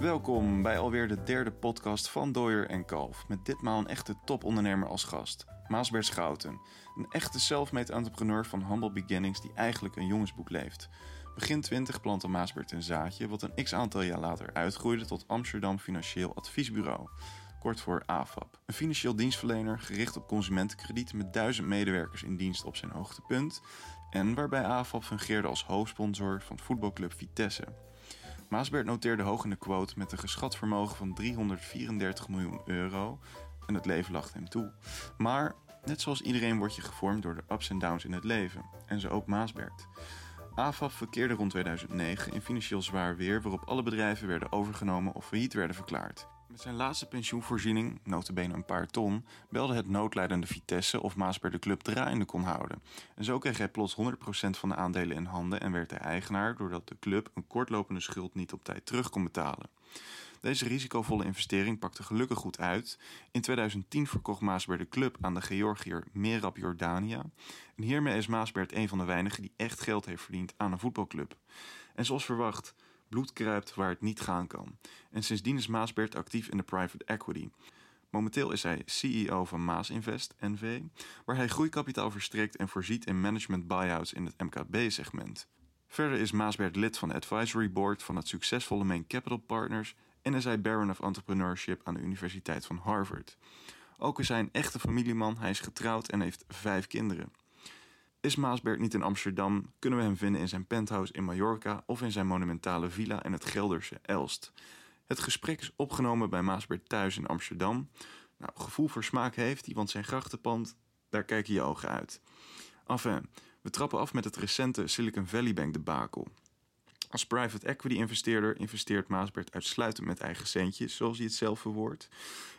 Welkom bij alweer de derde podcast van Dooyer en Kalf. Met ditmaal een echte topondernemer als gast. Maasbert Schouten. Een echte self-made entrepreneur van humble beginnings die eigenlijk een jongensboek leeft. Begin 20 plantte Maasbert een zaadje wat een x-aantal jaar later uitgroeide tot Amsterdam Financieel Adviesbureau. Kort voor AFAP. Een financieel dienstverlener gericht op consumentenkrediet met duizend medewerkers in dienst op zijn hoogtepunt. En waarbij AFAP fungeerde als hoofdsponsor van voetbalclub Vitesse. Maasbert noteerde hoog in de quote met een geschat vermogen van 334 miljoen euro. En het leven lacht hem toe. Maar net zoals iedereen word je gevormd door de ups en downs in het leven. En zo ook Maasbert. AFAF verkeerde rond 2009 in financieel zwaar weer waarop alle bedrijven werden overgenomen of failliet werden verklaard. Met zijn laatste pensioenvoorziening, notabene een paar ton, belde het noodlijdende Vitesse of Maasbert de club draaiende kon houden. En zo kreeg hij plots 100% van de aandelen in handen en werd hij eigenaar doordat de club een kortlopende schuld niet op tijd terug kon betalen. Deze risicovolle investering pakte gelukkig goed uit. In 2010 verkocht Maasbert de club aan de Georgiër Merab Jordania. En hiermee is Maasbert een van de weinigen die echt geld heeft verdiend aan een voetbalclub. En zoals verwacht, bloed kruipt waar het niet gaan kan. En sindsdien is Maasbert actief in de private equity. Momenteel is hij CEO van Maas Invest NV, waar hij groeikapitaal verstrekt en voorziet in management buyouts in het MKB-segment. Verder is Maasbert lid van de advisory board van het succesvolle Main Capital Partners en is hij Baron of Entrepreneurship aan de Universiteit van Harvard. Ook is hij een echte familieman, hij is getrouwd en heeft vijf kinderen. Is Maasbert niet in Amsterdam, kunnen we hem vinden in zijn penthouse in Mallorca of in zijn monumentale villa in het Gelderse Elst. Het gesprek is opgenomen bij Maasbert thuis in Amsterdam. Nou, gevoel voor smaak heeft hij, want zijn grachtenpand, daar kijken je ogen uit. Enfin, we trappen af met het recente Silicon Valley Bank debakel. Als private equity investeerder investeert Maasbert uitsluitend met eigen centjes, zoals hij het zelf verwoordt.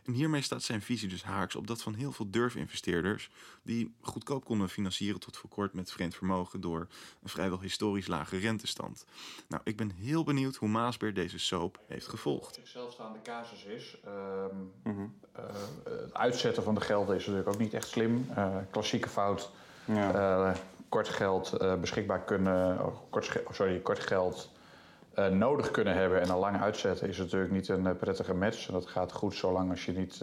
En hiermee staat zijn visie dus haaks op dat van heel veel durfinvesteerders, die goedkoop konden financieren tot voor kort met vreemd vermogen door een vrijwel historisch lage rentestand. Nou, ik ben heel benieuwd hoe Maasbert deze soap heeft gevolgd. zichzelf staande casus is. Ehm, eh, het uitzetten van de gelden is natuurlijk ook niet echt slim. Eh, klassieke fout. Ja. Kort geld eh, beschikbaar kunnen, oh, kort, oh, sorry, kort geld eh, nodig kunnen hebben en al lang uitzetten is natuurlijk niet een eh, prettige match. En dat gaat goed zolang als je niet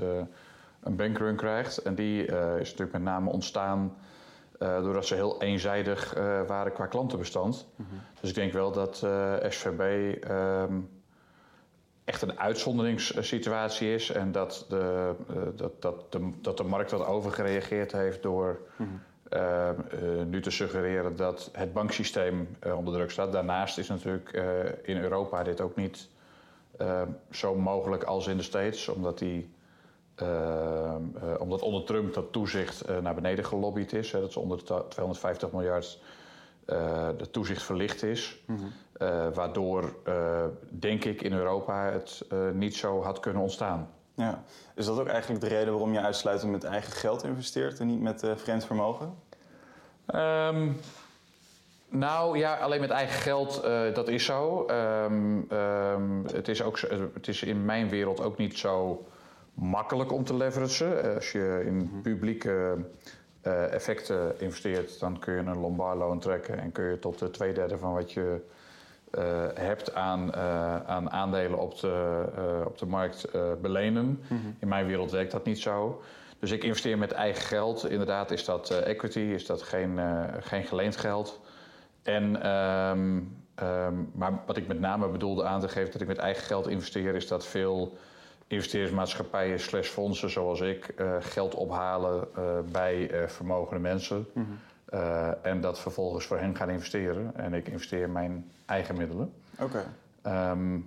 een bankrun krijgt. En die is natuurlijk met name ontstaan doordat ze heel eenzijdig waren qua klantenbestand. Dus ik denk wel dat eh, SVB ehm, echt een uitzonderingssituatie is. En dat de, dat, dat, de, dat de markt wat overgereageerd heeft door eh, eh, nu te suggereren dat het banksysteem eh, onder druk staat. Daarnaast is natuurlijk eh, in Europa dit ook niet eh, zo mogelijk als in de States, omdat die. eh, eh, omdat onder Trump dat toezicht naar beneden gelobbyd is. Hè, dat is onder de 250 miljard de toezicht verlicht is. Eh, waardoor, eh, denk ik, in Europa het niet zo had kunnen ontstaan. Ja. Is dat ook eigenlijk de reden waarom je uitsluitend met eigen geld investeert en niet met eh, vreemd vermogen? Ehm, nou ja, alleen met eigen geld, eh, dat is zo. Ehm, ehm, het, is ook, het is in mijn wereld ook niet zo makkelijk om te leveragen. Eh, Als je in publieke eh, effecten investeert, dan kun je een Lombard loan trekken en kun je tot de twee derde van wat je hebt aan, eh, aan aandelen op de, eh, op de markt eh, belenen. In mijn wereld werkt dat niet zo. Dus ik investeer met eigen geld. Inderdaad is dat eh, equity, is dat geen, eh, geen geleend geld. En, ehm, ehm, maar wat ik met name bedoelde aan te geven dat ik met eigen geld investeer, is dat veel investeringsmaatschappijen slash fondsen zoals ik eh, geld ophalen eh, bij eh, vermogende mensen. Eh, en dat vervolgens voor hen gaan investeren. En ik investeer mijn eigen middelen. Oké. Ehm,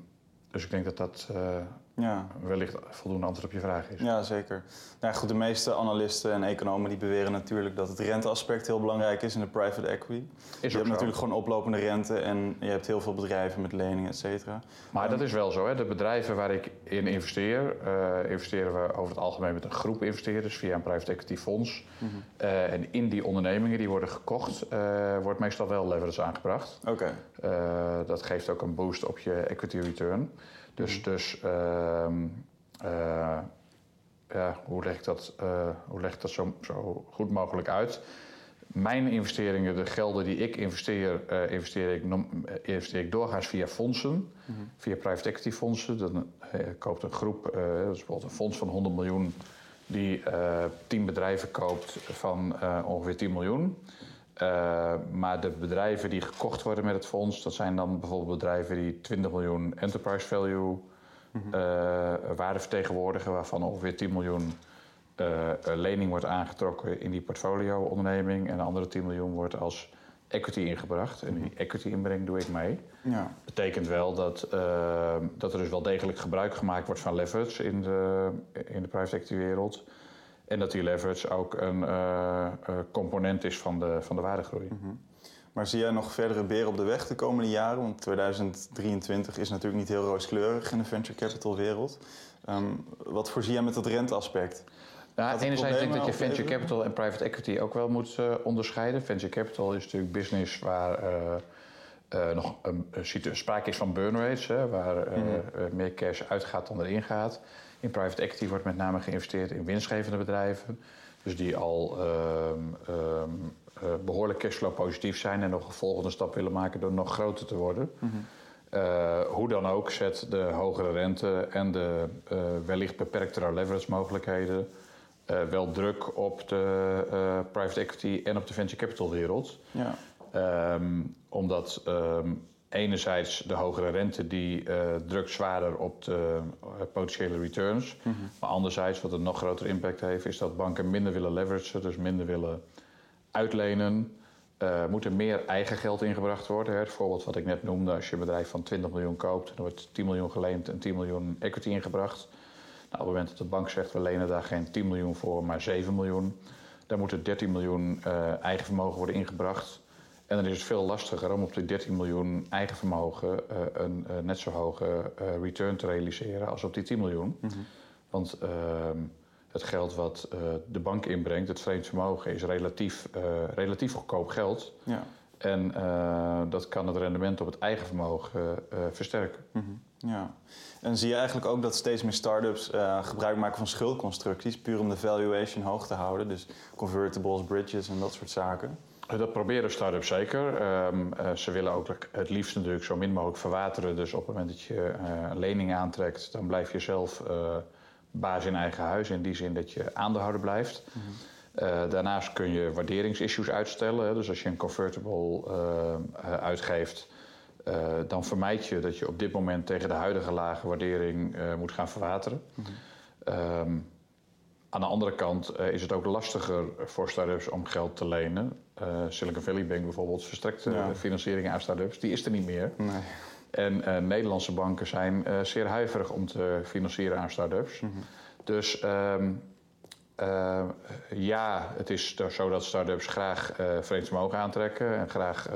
dus ik denk dat dat eh, Ja. wellicht voldoende antwoord op je vraag is. Ja, zeker. Nou ja, goed, de meeste analisten en economen die beweren natuurlijk dat het renteaspect heel belangrijk is in de private equity. je ook hebt zo. natuurlijk gewoon oplopende rente en je hebt heel veel bedrijven met leningen, et cetera. Maar dat is wel zo. Hè. De bedrijven waar ik in investeer, eh, investeren we over het algemeen met een groep investeerders via een private equity fonds. Eh, en in die ondernemingen die worden gekocht, eh, wordt meestal wel leverage aangebracht. Oké. Dat geeft ook een boost op je equity return. Dus, dus ehm, eh, ja, hoe leg ik dat, eh, hoe leg ik dat zo, zo goed mogelijk uit? Mijn investeringen, de gelden die ik investeer, uh, investeer, ik, investeer ik doorgaans via fondsen, via private equity fondsen. Dan koopt een groep, dat is bijvoorbeeld een fonds van 100 miljoen, die 10 bedrijven koopt van ongeveer 10 miljoen. Uh, maar de bedrijven die gekocht worden met het fonds, dat zijn dan bijvoorbeeld bedrijven die 20 miljoen enterprise value uh, waarde vertegenwoordigen, waarvan ongeveer 10 miljoen uh, lening wordt aangetrokken in die portfolio-onderneming en de andere 10 miljoen wordt als equity ingebracht. En die equity inbreng doe ik mee. Ja. Betekent wel dat, dat er dus wel degelijk gebruik gemaakt wordt van leverage in de, in de private equity wereld. En dat die leverage ook een uh, component is van de, van de waardegroei. Mhm. Maar zie jij nog verdere beren op de weg de komende jaren? Want 2023 is natuurlijk niet heel rooskleurig in de venture capital wereld. Um, wat voorzie jij met dat renteaspect? Nou, enerzijds denk ik dat je venture capital en private equity ook wel moet uh, onderscheiden. Venture capital is natuurlijk business waar uh, nog een, sprake is van burn rates, hè, waar mhm. meer cash uitgaat dan erin gaat. In private equity wordt met name geïnvesteerd in winstgevende bedrijven. Dus die al um, um, uh, behoorlijk cashflow positief zijn en nog een volgende stap willen maken door nog groter te worden. Mm -hmm. uh, hoe dan ook zet de hogere rente en de uh, wellicht beperktere leverage mogelijkheden wel druk op de private equity en op de venture capital wereld. Ja. Um, omdat enerzijds de hogere rente die uh, drukt zwaarder op de uh, potentiële returns. Mhm. Maar anderzijds, wat een nog groter impact heeft, is dat banken minder willen leveragen, dus minder willen uitlenen. Uh, moet er meer eigen geld ingebracht worden. Hè. Het voorbeeld wat ik net noemde, als je een bedrijf van 20 miljoen koopt, dan wordt 10 miljoen geleend en 10 miljoen equity ingebracht. Nou, op het moment dat de bank zegt we lenen daar geen 10 miljoen voor, maar 7 miljoen, dan moet er 13 miljoen eigen vermogen worden ingebracht. En dan is het veel lastiger om op die 13 miljoen eigen vermogen uh, een uh, net zo hoge uh, return te realiseren als op die 10 miljoen. Mm -hmm. Want ehm, het geld wat de bank inbrengt, het vreemd vermogen, is relatief, relatief goedkoop geld. Ja. En dat kan het rendement op het eigen vermogen versterken. Mm -hmm. Ja. En zie je eigenlijk ook dat steeds meer start-ups gebruik maken van schuldconstructies, puur om de valuation hoog te houden? Dus convertibles, bridges en dat soort zaken. Dat proberen start-ups zeker. Um, uh, ze willen ook het liefst natuurlijk zo min mogelijk verwateren. Dus op het moment dat je uh, een lening aantrekt, dan blijf je zelf uh, baas in eigen huis. In die zin dat je aandeelhouder blijft. Mm -hmm. daarnaast kun je waarderingsissues uitstellen. Hè. Dus als je een convertible uitgeeft, dan vermijd je dat je op dit moment tegen de huidige lage waardering moet gaan verwateren. Mm -hmm. um, aan de andere kant uh, is het ook lastiger voor start-ups om geld te lenen. Uh, Silicon Valley Bank bijvoorbeeld verstrekt ja. financiering aan start-ups. Die is er niet meer. Nee. En uh, Nederlandse banken zijn zeer huiverig om te financieren aan start-ups. Mm -hmm. Dus um, ja, het is zo dat start-ups graag vreemd mogen aantrekken... en graag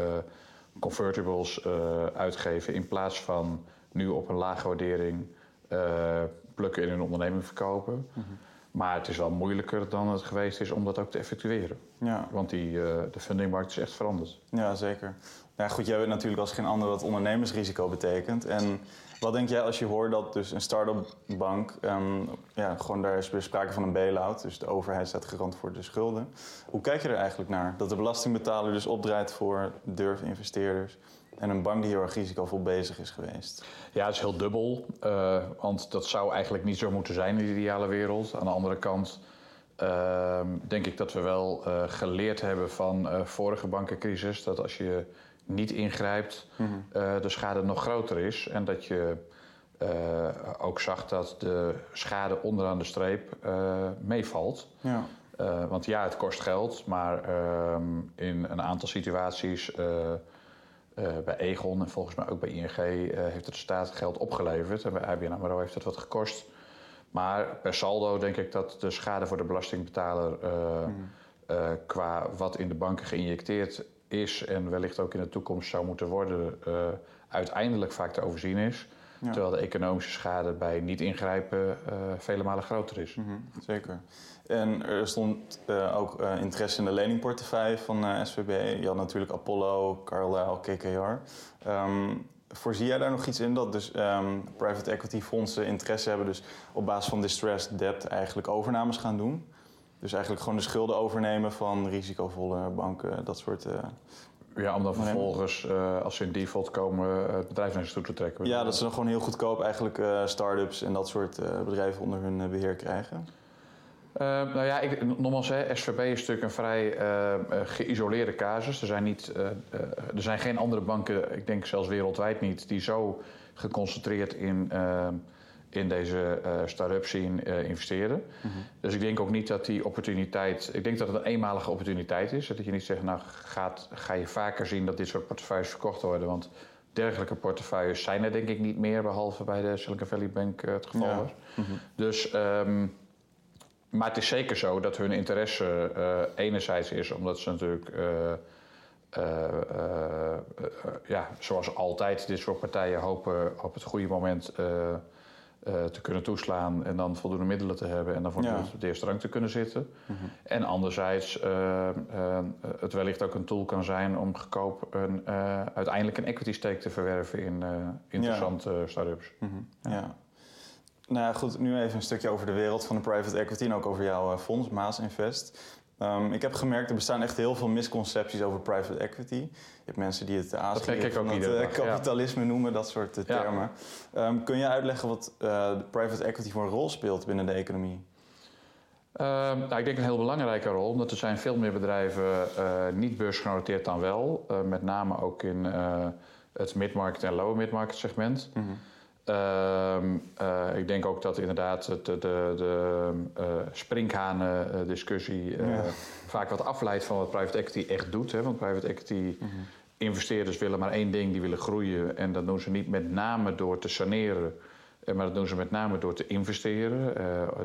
convertibles uitgeven in plaats van nu op een lage waardering... plukken in hun onderneming verkopen... Mm -hmm. Maar het is wel moeilijker dan het geweest is om dat ook te effectueren. Ja. Want die, uh, de fundingmarkt is echt veranderd. Ja, zeker. Ja, goed, jij weet natuurlijk als geen ander wat ondernemersrisico betekent. En wat denk jij als je hoort dat dus een start-up bank... Um, ja, gewoon daar is weer sprake van een bail-out. Dus de overheid staat garant voor de schulden. Hoe kijk je er eigenlijk naar? Dat de belastingbetaler dus opdraait voor durf-investeerders... En een bank die heel erg risicovol bezig is geweest. Ja, het is heel dubbel. Uh, want dat zou eigenlijk niet zo moeten zijn in de ideale wereld. Aan de andere kant uh, denk ik dat we wel uh, geleerd hebben van vorige bankencrisis. Dat als je niet ingrijpt, mm -hmm. de schade nog groter is. En dat je ook zag dat de schade onderaan de streep meevalt. Ja. want ja, het kost geld, maar ehm, in een aantal situaties uh, bij Egon en volgens mij ook bij ING uh, eh, heeft het de staat geld opgeleverd. En bij ABN AMRO heeft het wat gekost. Maar per saldo denk ik dat de schade voor de belastingbetaler... Uh, hmm. qua wat in de banken geïnjecteerd is... en wellicht ook in de toekomst zou moeten worden... uiteindelijk vaak te overzien is. Terwijl de economische schade bij niet ingrijpen vele malen groter is. Mm -hmm, zeker. En er stond uh, ook uh, interesse in de leningportefeuille van uh, eh, SVB. Je had natuurlijk Apollo, Carlyle, KKR. Um, voorzie jij daar nog iets in dat dus um, private equity fondsen interesse hebben... dus op basis van distressed debt eigenlijk overnames gaan doen? Dus eigenlijk gewoon de schulden overnemen van risicovolle banken, dat soort. Ja, om dan vervolgens, als ze in default komen, het bedrijf naar zich toe te trekken. Ja, dat ze dan gewoon heel goedkoop eigenlijk start-ups en dat soort bedrijven onder hun beheer krijgen. Nou ja, ik, nogmaals, hè, SVB is natuurlijk een vrij geïsoleerde casus. Er zijn, niet, er zijn geen andere banken, ik denk zelfs wereldwijd niet, die zo geconcentreerd in in deze start-up uh, investeren. Mhm. Dus ik denk ook niet dat die opportuniteit... Ik denk dat het een eenmalige opportuniteit is. Dat je niet zegt, nou gaat, ga je vaker zien dat dit soort portefeuilles verkocht worden. Want dergelijke portefeuilles zijn er denk ik niet meer... behalve bij de Silicon Valley Bank het geval was. Mhm. Dus... Um, maar het is zeker zo dat hun interesse enerzijds is omdat ze natuurlijk... ja, zoals altijd, dit soort partijen hopen op het goede moment te kunnen toeslaan en dan voldoende middelen te hebben en dan voor ja. op de eerste rang te kunnen zitten. Mm -hmm. En anderzijds uh, uh, het wellicht ook een tool kan zijn om goedkoop een, uiteindelijk een equity stake te verwerven in interessante ja. start-ups. Mm -hmm. ja. ja. Nou goed, nu even een stukje over de wereld van de private equity en ook over jouw fonds, Maas Invest. Um, ik heb gemerkt, er bestaan echt heel veel misconcepties over private equity. Je hebt mensen die het aanspreken van het uh, kapitalisme noemen, dat soort uh, termen. Ja. Um, kun je uitleggen wat uh, private equity voor een rol speelt binnen de economie? Ehm, nou, ik denk een heel belangrijke rol, omdat er zijn veel meer bedrijven niet beursgenoteerd dan wel. met name ook in het mid-market en lower mid-market segment. Mm -hmm. Uh, uh, ik denk ook dat inderdaad de, de, de uh, sprinkhanen-discussie ja. vaak wat afleidt van wat private equity echt doet. Hè? Want private equity mm -hmm. investeerders willen maar één ding, die willen groeien. En dat doen ze niet met name door te saneren, maar dat doen ze met name door te investeren,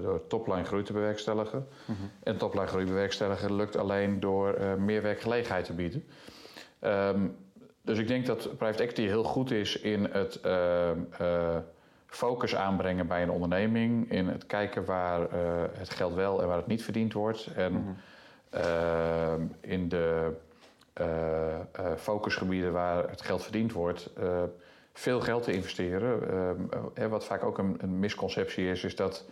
door topline groei te bewerkstelligen. Mm -hmm. En topline groei bewerkstelligen lukt alleen door meer werkgelegenheid te bieden. Um, dus ik denk dat private equity heel goed is in het uh, uh, focus aanbrengen bij een onderneming. In het kijken waar uh, het geld wel en waar het niet verdiend wordt. En mm -hmm. in de focusgebieden waar het geld verdiend wordt, veel geld te investeren. wat vaak ook een, een, misconceptie is, is dat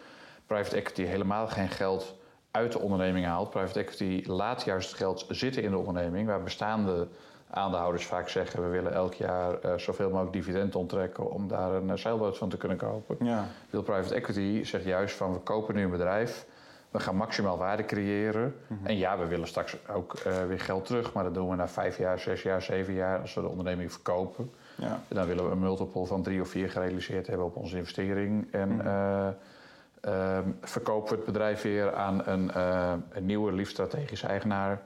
private equity helemaal geen geld uit de onderneming haalt. Private equity laat juist het geld zitten in de onderneming, waar bestaande aandeelhouders vaak zeggen... we willen elk jaar uh, zoveel mogelijk dividend onttrekken... om daar een uh, zeilboot van te kunnen kopen. Ja. Wil private equity zegt juist van we kopen nu een bedrijf... we gaan maximaal waarde creëren. Mhm. En ja, we willen straks ook uh, weer geld terug... maar dat doen we na vijf jaar, zes jaar, zeven jaar... als we de onderneming verkopen. Ja. En dan willen we een multiple van drie of vier gerealiseerd hebben op onze investering... En, mhm. Ehm, verkopen we het bedrijf weer aan een, een nieuwe, liefst strategische eigenaar.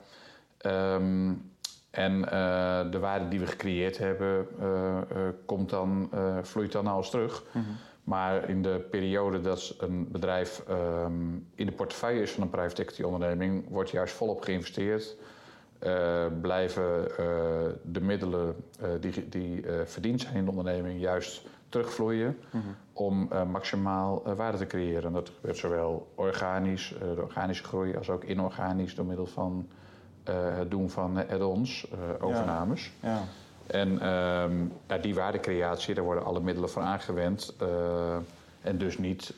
Um, en uh, de waarde die we gecreëerd hebben, uh, komt dan, vloeit dan alles terug. Mm -hmm. Maar in de periode dat een bedrijf um, in de portefeuille is van een private equity onderneming, wordt juist volop geïnvesteerd. blijven de middelen die, die verdiend zijn in de onderneming juist terugvloeien mm -hmm. om maximaal waarde te creëren. En dat gebeurt zowel organisch, de organische groei, als ook inorganisch door middel van het doen van eh, add-ons, uh, overnames. Ja. ja. En um, ja, die waardecreatie, daar worden alle middelen voor aangewend. En dus niet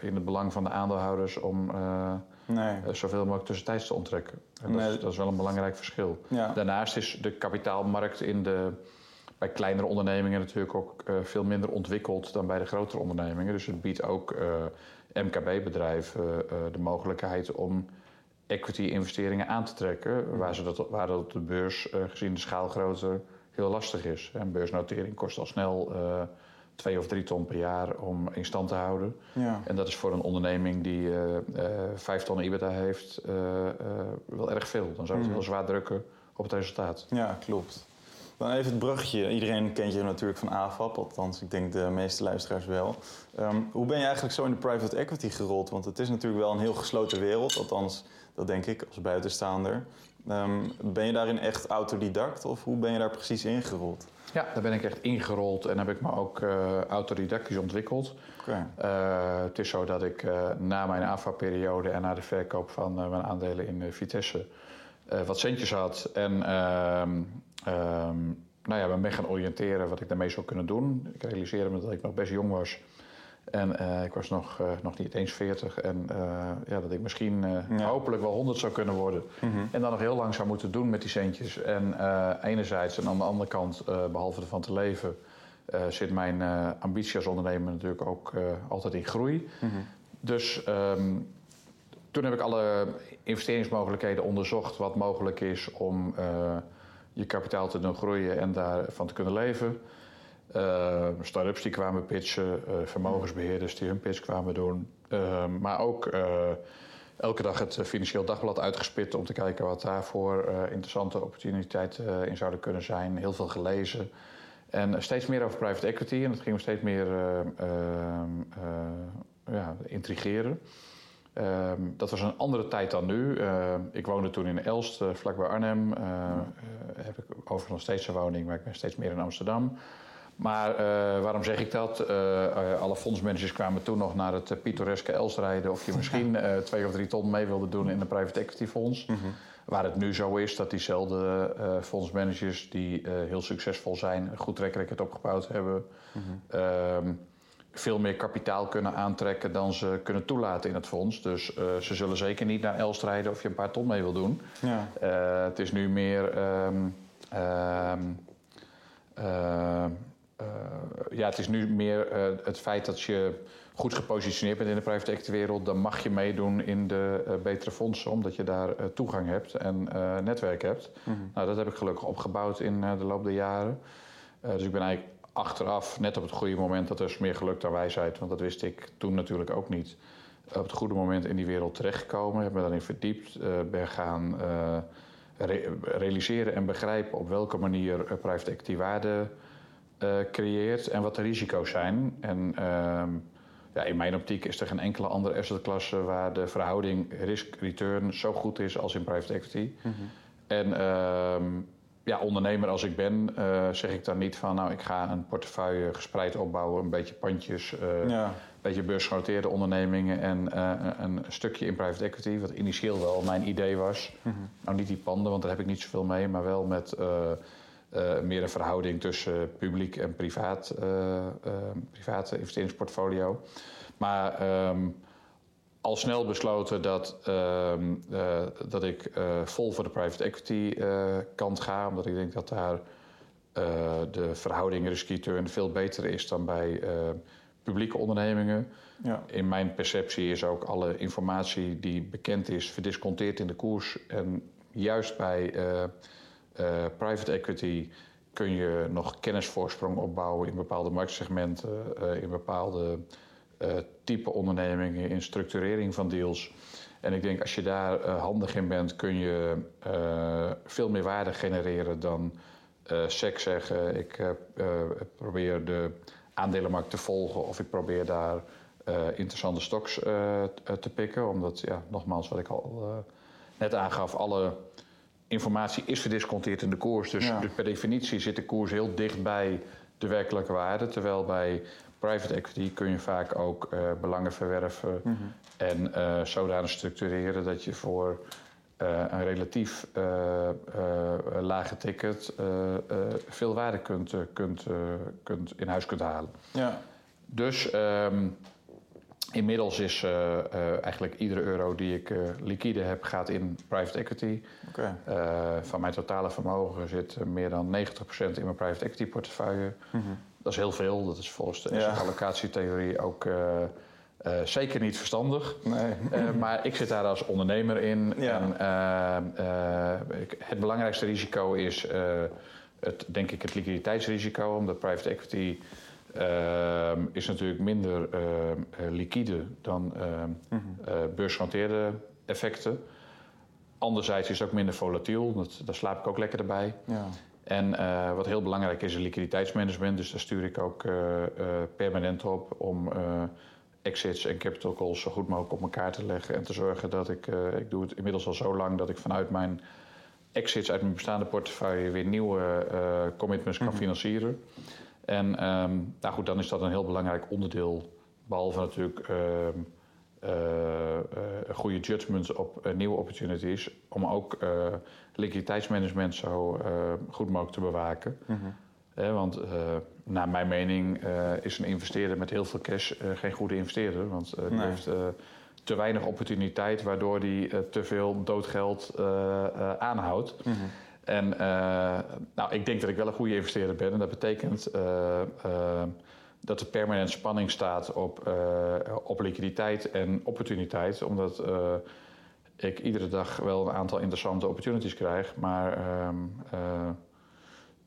in het belang van de aandeelhouders om nee. zoveel mogelijk tussentijds te onttrekken. En dat, is, dat, is, wel een belangrijk verschil. Ja. Daarnaast is de kapitaalmarkt in de, bij kleinere ondernemingen natuurlijk ook veel minder ontwikkeld dan bij de grotere ondernemingen. Dus het biedt ook MKB-bedrijven de mogelijkheid om equity-investeringen aan te trekken, waar, ze dat, waar dat op de beurs, uh, gezien de schaalgrootte, heel lastig is. Een beursnotering kost al snel uh, twee of drie ton per jaar om in stand te houden. Ja. En dat is voor een onderneming die uh, vijf ton EBITDA heeft wel erg veel. Dan zou het mm. heel zwaar drukken op het resultaat. Ja, klopt. Dan even het bruggetje. Iedereen kent je natuurlijk van AFAP, althans ik denk de meeste luisteraars wel. Um, hoe ben je eigenlijk zo in de private equity gerold? Want het is natuurlijk wel een heel gesloten wereld, althans dat denk ik als buitenstaander. Um, ben je daarin echt autodidact of hoe ben je daar precies ingerold? Ja, daar ben ik echt ingerold en heb ik me ook uh, autodidactisch ontwikkeld. Okay. Uh, het is zo dat ik uh, na mijn AFA-periode en na de verkoop van mijn aandelen in Vitesse wat centjes had. En um, nou ja, me ben gaan oriënteren wat ik daarmee zou kunnen doen. Ik realiseerde me dat ik nog best jong was. En ik was nog, nog niet eens 40. En ja, dat ik misschien hopelijk wel 100 zou kunnen worden. Mhm. En dan nog heel lang zou moeten doen met die centjes. En enerzijds, en aan de andere kant, behalve ervan te leven, zit mijn ambitie als ondernemer natuurlijk ook altijd in groei. Mhm. Dus ehm, toen heb ik alle investeringsmogelijkheden onderzocht wat mogelijk is om je kapitaal te doen groeien en daarvan te kunnen leven. Uh, Start-ups die kwamen pitchen, uh, vermogensbeheerders die hun pitch kwamen doen. Ehm, maar ook elke dag het Financieel Dagblad uitgespit om te kijken wat daarvoor interessante opportuniteiten in zouden kunnen zijn. Heel veel gelezen. En steeds meer over private equity en dat ging me steeds meer ja, intrigeren. Ehm, dat was een andere tijd dan nu. Ehm, ik woonde toen in Elst, vlakbij Arnhem. Heb ik overigens nog steeds een woning, maar ik ben steeds meer in Amsterdam. Maar waarom zeg ik dat? alle fondsmanagers kwamen toen nog naar het pittoreske Elst rijden... of je misschien twee of drie ton mee wilde doen in een private equity fonds. Mhm. Waar het nu zo is dat diezelfde fondsmanagers... die heel succesvol zijn, een goed track record opgebouwd hebben... Mm veel meer kapitaal kunnen aantrekken dan ze kunnen toelaten in het fonds. Dus uh, ze zullen zeker niet naar Elst rijden of je een paar ton mee wil doen. Ja. Uh, het is nu meer. Um, uh, ja, het is nu meer het feit dat je goed gepositioneerd bent in de private equity wereld. Dan mag je meedoen in de betere fondsen, omdat je daar toegang hebt en netwerk hebt. Mm -hmm. Nou, dat heb ik gelukkig opgebouwd in de loop der jaren. dus ik ben eigenlijk achteraf, net op het goede moment, dat is meer geluk dan wijsheid. Want dat wist ik toen natuurlijk ook niet. Op het goede moment in die wereld terechtgekomen, heb me daarin verdiept, ben gaan realiseren en begrijpen op welke manier private equity waarde creëert en wat de risico's zijn. En ehm, ja, in mijn optiek is er geen enkele andere assetklasse waar de verhouding risk-return zo goed is als in private equity. Mm -hmm. En ehm, ja, ondernemer als ik ben, uh, zeg ik dan niet van nou ik ga een portefeuille gespreid opbouwen, een beetje pandjes, uh, ja. een beetje beursgenoteerde ondernemingen en uh, een stukje in private equity, wat initieel wel mijn idee was. Mm -hmm. Nou niet die panden, want daar heb ik niet zoveel mee, maar wel met meer een verhouding tussen publiek en privaat, private investeringsportfolio. Maar um, al snel besloten dat, ehm, eh, dat ik uh, vol voor de private equity uh, kant ga. Omdat ik denk dat daar de verhouding risk-return veel beter is dan bij publieke ondernemingen. Ja. In mijn perceptie is ook alle informatie die bekend is verdisconteerd in de koers. En juist bij private equity kun je nog kennisvoorsprong opbouwen in bepaalde marktsegmenten, in bepaalde uh, type ondernemingen, in structurering van deals. En ik denk als je daar handig in bent, kun je veel meer waarde genereren dan sec zeggen. Ik probeer de aandelenmarkt te volgen of ik probeer daar interessante stocks te pikken. Omdat, ja, nogmaals, wat ik al net aangaf, alle informatie is verdisconteerd in de koers. Dus, ja. dus per definitie zit de koers heel dicht bij de werkelijke waarde. Terwijl bij private equity kun je vaak ook uh, belangen verwerven mm -hmm. en uh, zodanig structureren dat je voor uh, een relatief lage ticket veel waarde kunt, kunt, kunt in huis kunt halen. Ja. Dus um, inmiddels is eigenlijk iedere euro die ik liquide heb, gaat in private equity. Okay. van mijn totale vermogen zit meer dan 90% in mijn private equity portefeuille. -hmm. Dat is heel veel. Dat is volgens de ja. allocatietheorie ook zeker niet verstandig. Nee. Maar ik zit daar als ondernemer in. Ja. En, het belangrijkste risico is, het, denk ik, het liquiditeitsrisico. Omdat private equity is natuurlijk minder liquide dan mm -hmm. beursgenoteerde effecten. Anderzijds is het ook minder volatiel. Dat, daar slaap ik ook lekker erbij. Ja. En uh, wat heel belangrijk is, is liquiditeitsmanagement. Dus daar stuur ik ook uh, uh, permanent op om exits en capital calls zo goed mogelijk op elkaar te leggen. En te zorgen dat ik, ik doe het inmiddels al zo lang dat ik vanuit mijn exits uit mijn bestaande portefeuille weer nieuwe commitments kan mhm. financieren. En um, nou goed, dan is dat een heel belangrijk onderdeel. Behalve natuurlijk ehm, uh, goede judgments op uh, nieuwe opportunities. Om ook liquiditeitsmanagement zo goed mogelijk te bewaken. Mhm. want naar mijn mening is een investeerder met heel veel cash geen goede investeerder. Want die heeft te weinig opportuniteit, waardoor hij te veel doodgeld aanhoudt. Mhm. En nou, ik denk dat ik wel een goede investeerder ben. En dat betekent dat er permanent spanning staat op, op liquiditeit en opportuniteit. Omdat ik iedere dag wel een aantal interessante opportunities krijg, maar uh,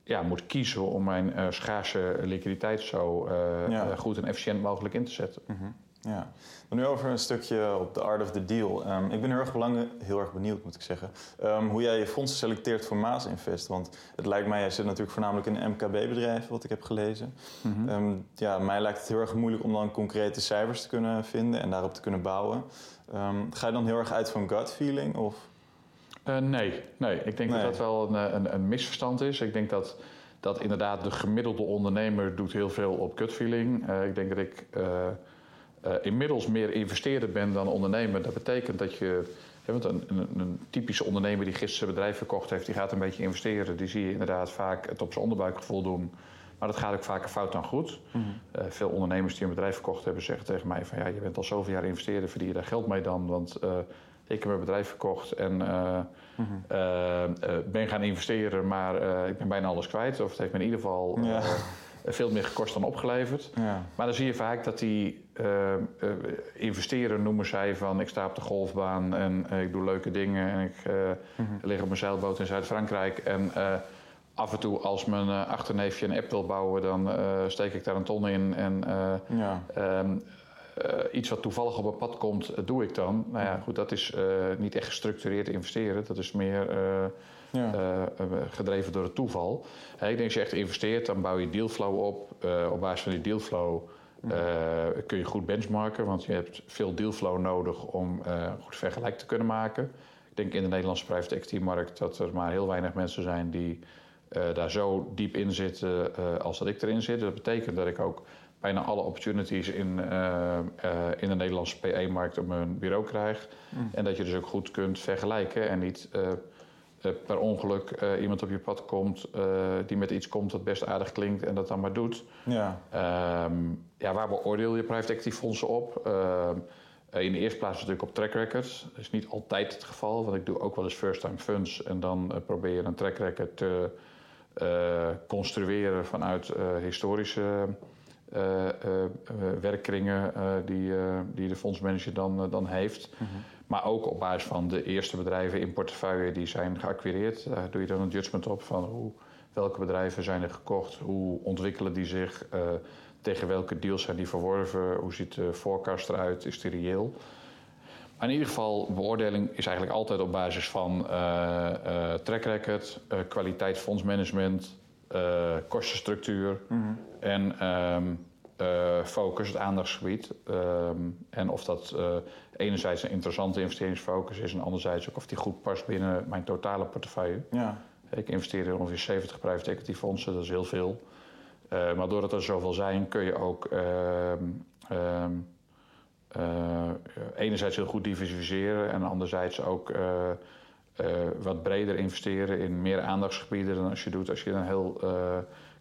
ja, moet kiezen om mijn uh, schaarse liquiditeit zo uh, goed en efficiënt mogelijk in te zetten. Mm -hmm. Ja, dan nu over een stukje op de art of the deal. Um, ik ben heel erg, belang, heel erg benieuwd, moet ik zeggen, um, hoe jij je fondsen selecteert voor Maas Invest. Want het lijkt mij, jij zit natuurlijk voornamelijk in een MKB-bedrijf, wat ik heb gelezen. Mm -hmm. um, ja, mij lijkt het heel erg moeilijk om dan concrete cijfers te kunnen vinden en daarop te kunnen bouwen. Ga je dan heel erg uit van gut feeling? Of? Uh, nee, nee, ik denk nee. dat dat wel een, een, een, misverstand is. Ik denk dat, dat inderdaad de gemiddelde ondernemer doet heel veel op gut feeling. Uh, ik denk dat ik uh, inmiddels meer investeerder ben dan ondernemer. Dat betekent dat je... want een, een, een, typische ondernemer die gisteren een bedrijf verkocht heeft... die gaat een beetje investeren. Die zie je inderdaad vaak het op zijn onderbuikgevoel doen... Maar dat gaat ook vaker fout dan goed. Mm -hmm. uh, veel ondernemers die een bedrijf verkocht hebben zeggen tegen mij van ja, je bent al zoveel jaar investeerder, verdien je daar geld mee dan? Want uh, ik heb mijn bedrijf verkocht en uh, mm -hmm. ben gaan investeren, maar ik ben bijna alles kwijt. Of het heeft me in ieder geval ja. veel meer gekost dan opgeleverd. Ja. Maar dan zie je vaak dat die investeren noemen zij van ik sta op de golfbaan en ik doe leuke dingen en ik mm -hmm. lig op mijn zeilboot in Zuid-Frankrijk en af en toe als mijn achterneefje een app wil bouwen, dan steek ik daar een ton in. En ja. um, iets wat toevallig op mijn pad komt, doe ik dan. Nou ja, goed, dat is niet echt gestructureerd investeren. Dat is meer ja. gedreven door het toeval. ik denk als je echt investeert, dan bouw je dealflow op. op basis van die dealflow kun je goed benchmarken, want je hebt veel dealflow nodig om goed vergelijk te kunnen maken. Ik denk in de Nederlandse private equity markt dat er maar heel weinig mensen zijn die uh, daar zo diep in zitten uh, als dat ik erin zit. Dat betekent dat ik ook bijna alle opportunities in, uh, in de Nederlandse PE-markt op mijn bureau krijg. Mm. En dat je dus ook goed kunt vergelijken en niet per ongeluk iemand op je pad komt die met iets komt dat best aardig klinkt en dat dan maar doet. Ja. Um, ja, waar beoordeel je private equity fondsen op? Ehm, in de eerste plaats natuurlijk op track records. Dat is niet altijd het geval, want ik doe ook wel eens first-time funds. En dan probeer je een track record te uh, construeren vanuit uh, historische uh, werkkringen die, die de fondsmanager dan, dan heeft. Mm -hmm. Maar ook op basis van de eerste bedrijven in portefeuille die zijn geacquireerd. Daar doe je dan een judgment op van hoe, welke bedrijven zijn er gekocht, hoe ontwikkelen die zich, tegen welke deals zijn die verworven, hoe ziet de forecast eruit, is die reëel. In ieder geval, beoordeling is eigenlijk altijd op basis van uh, uh, track record, kwaliteit fondsmanagement, kostenstructuur mm-hmm. en um, focus, het aandachtsgebied. Um, en of dat enerzijds een interessante investeringsfocus is en anderzijds ook of die goed past binnen mijn totale portefeuille. Ja. Ik investeer in ongeveer 70 private equity fondsen, dat is heel veel. maar doordat er zoveel zijn, kun je ook. Um, uh, enerzijds heel goed diversifiëren en anderzijds ook wat breder investeren in meer aandachtsgebieden dan als je doet als je in een heel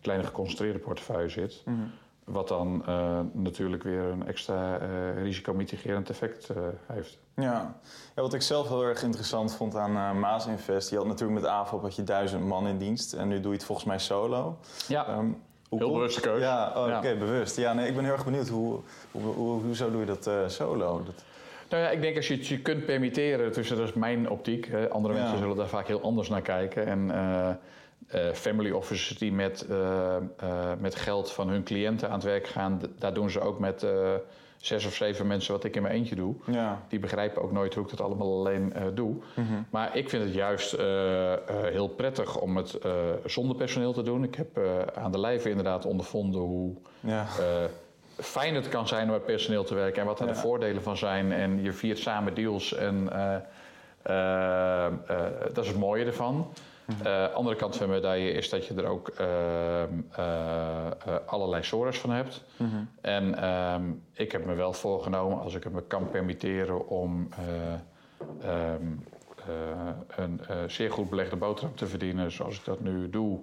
kleine geconcentreerde portefeuille zit. Mm -hmm. Wat dan natuurlijk weer een extra risicomitigerend effect heeft. Ja. ja, wat ik zelf heel erg interessant vond aan Maas Invest. Je had natuurlijk met AVO had je duizend man in dienst en nu doe je het volgens mij solo. Ja. Um, Heel bewuste keuze. Ja, oh, oké, okay, bewust. Ja, nee, ik ben heel erg benieuwd. Hoe, hoe, hoe, hoezo doe je dat uh, solo? Dat... Nou ja, ik denk als je het je kunt permitteren, dus dat is mijn optiek. Hè. Andere ja. mensen zullen daar vaak heel anders naar kijken. En uh, uh, family offices die met, met geld van hun cliënten aan het werk gaan, daar doen ze ook met zes of zeven mensen wat ik in mijn eentje doe. Ja. Die begrijpen ook nooit hoe ik dat allemaal alleen doe. Mm -hmm. Maar ik vind het juist heel prettig om het zonder personeel te doen. Ik heb aan de lijve inderdaad ondervonden hoe ja. fijn het kan zijn om met personeel te werken en wat er ja. de voordelen van zijn. En je viert samen deals en dat is het mooie ervan. Uh, andere kant van de medaille is dat je er ook uh, uh, allerlei sores van hebt. -hmm. En um, ik heb me wel voorgenomen, als ik het me kan permitteren, om um, een zeer goed belegde boterham te verdienen, zoals ik dat nu doe.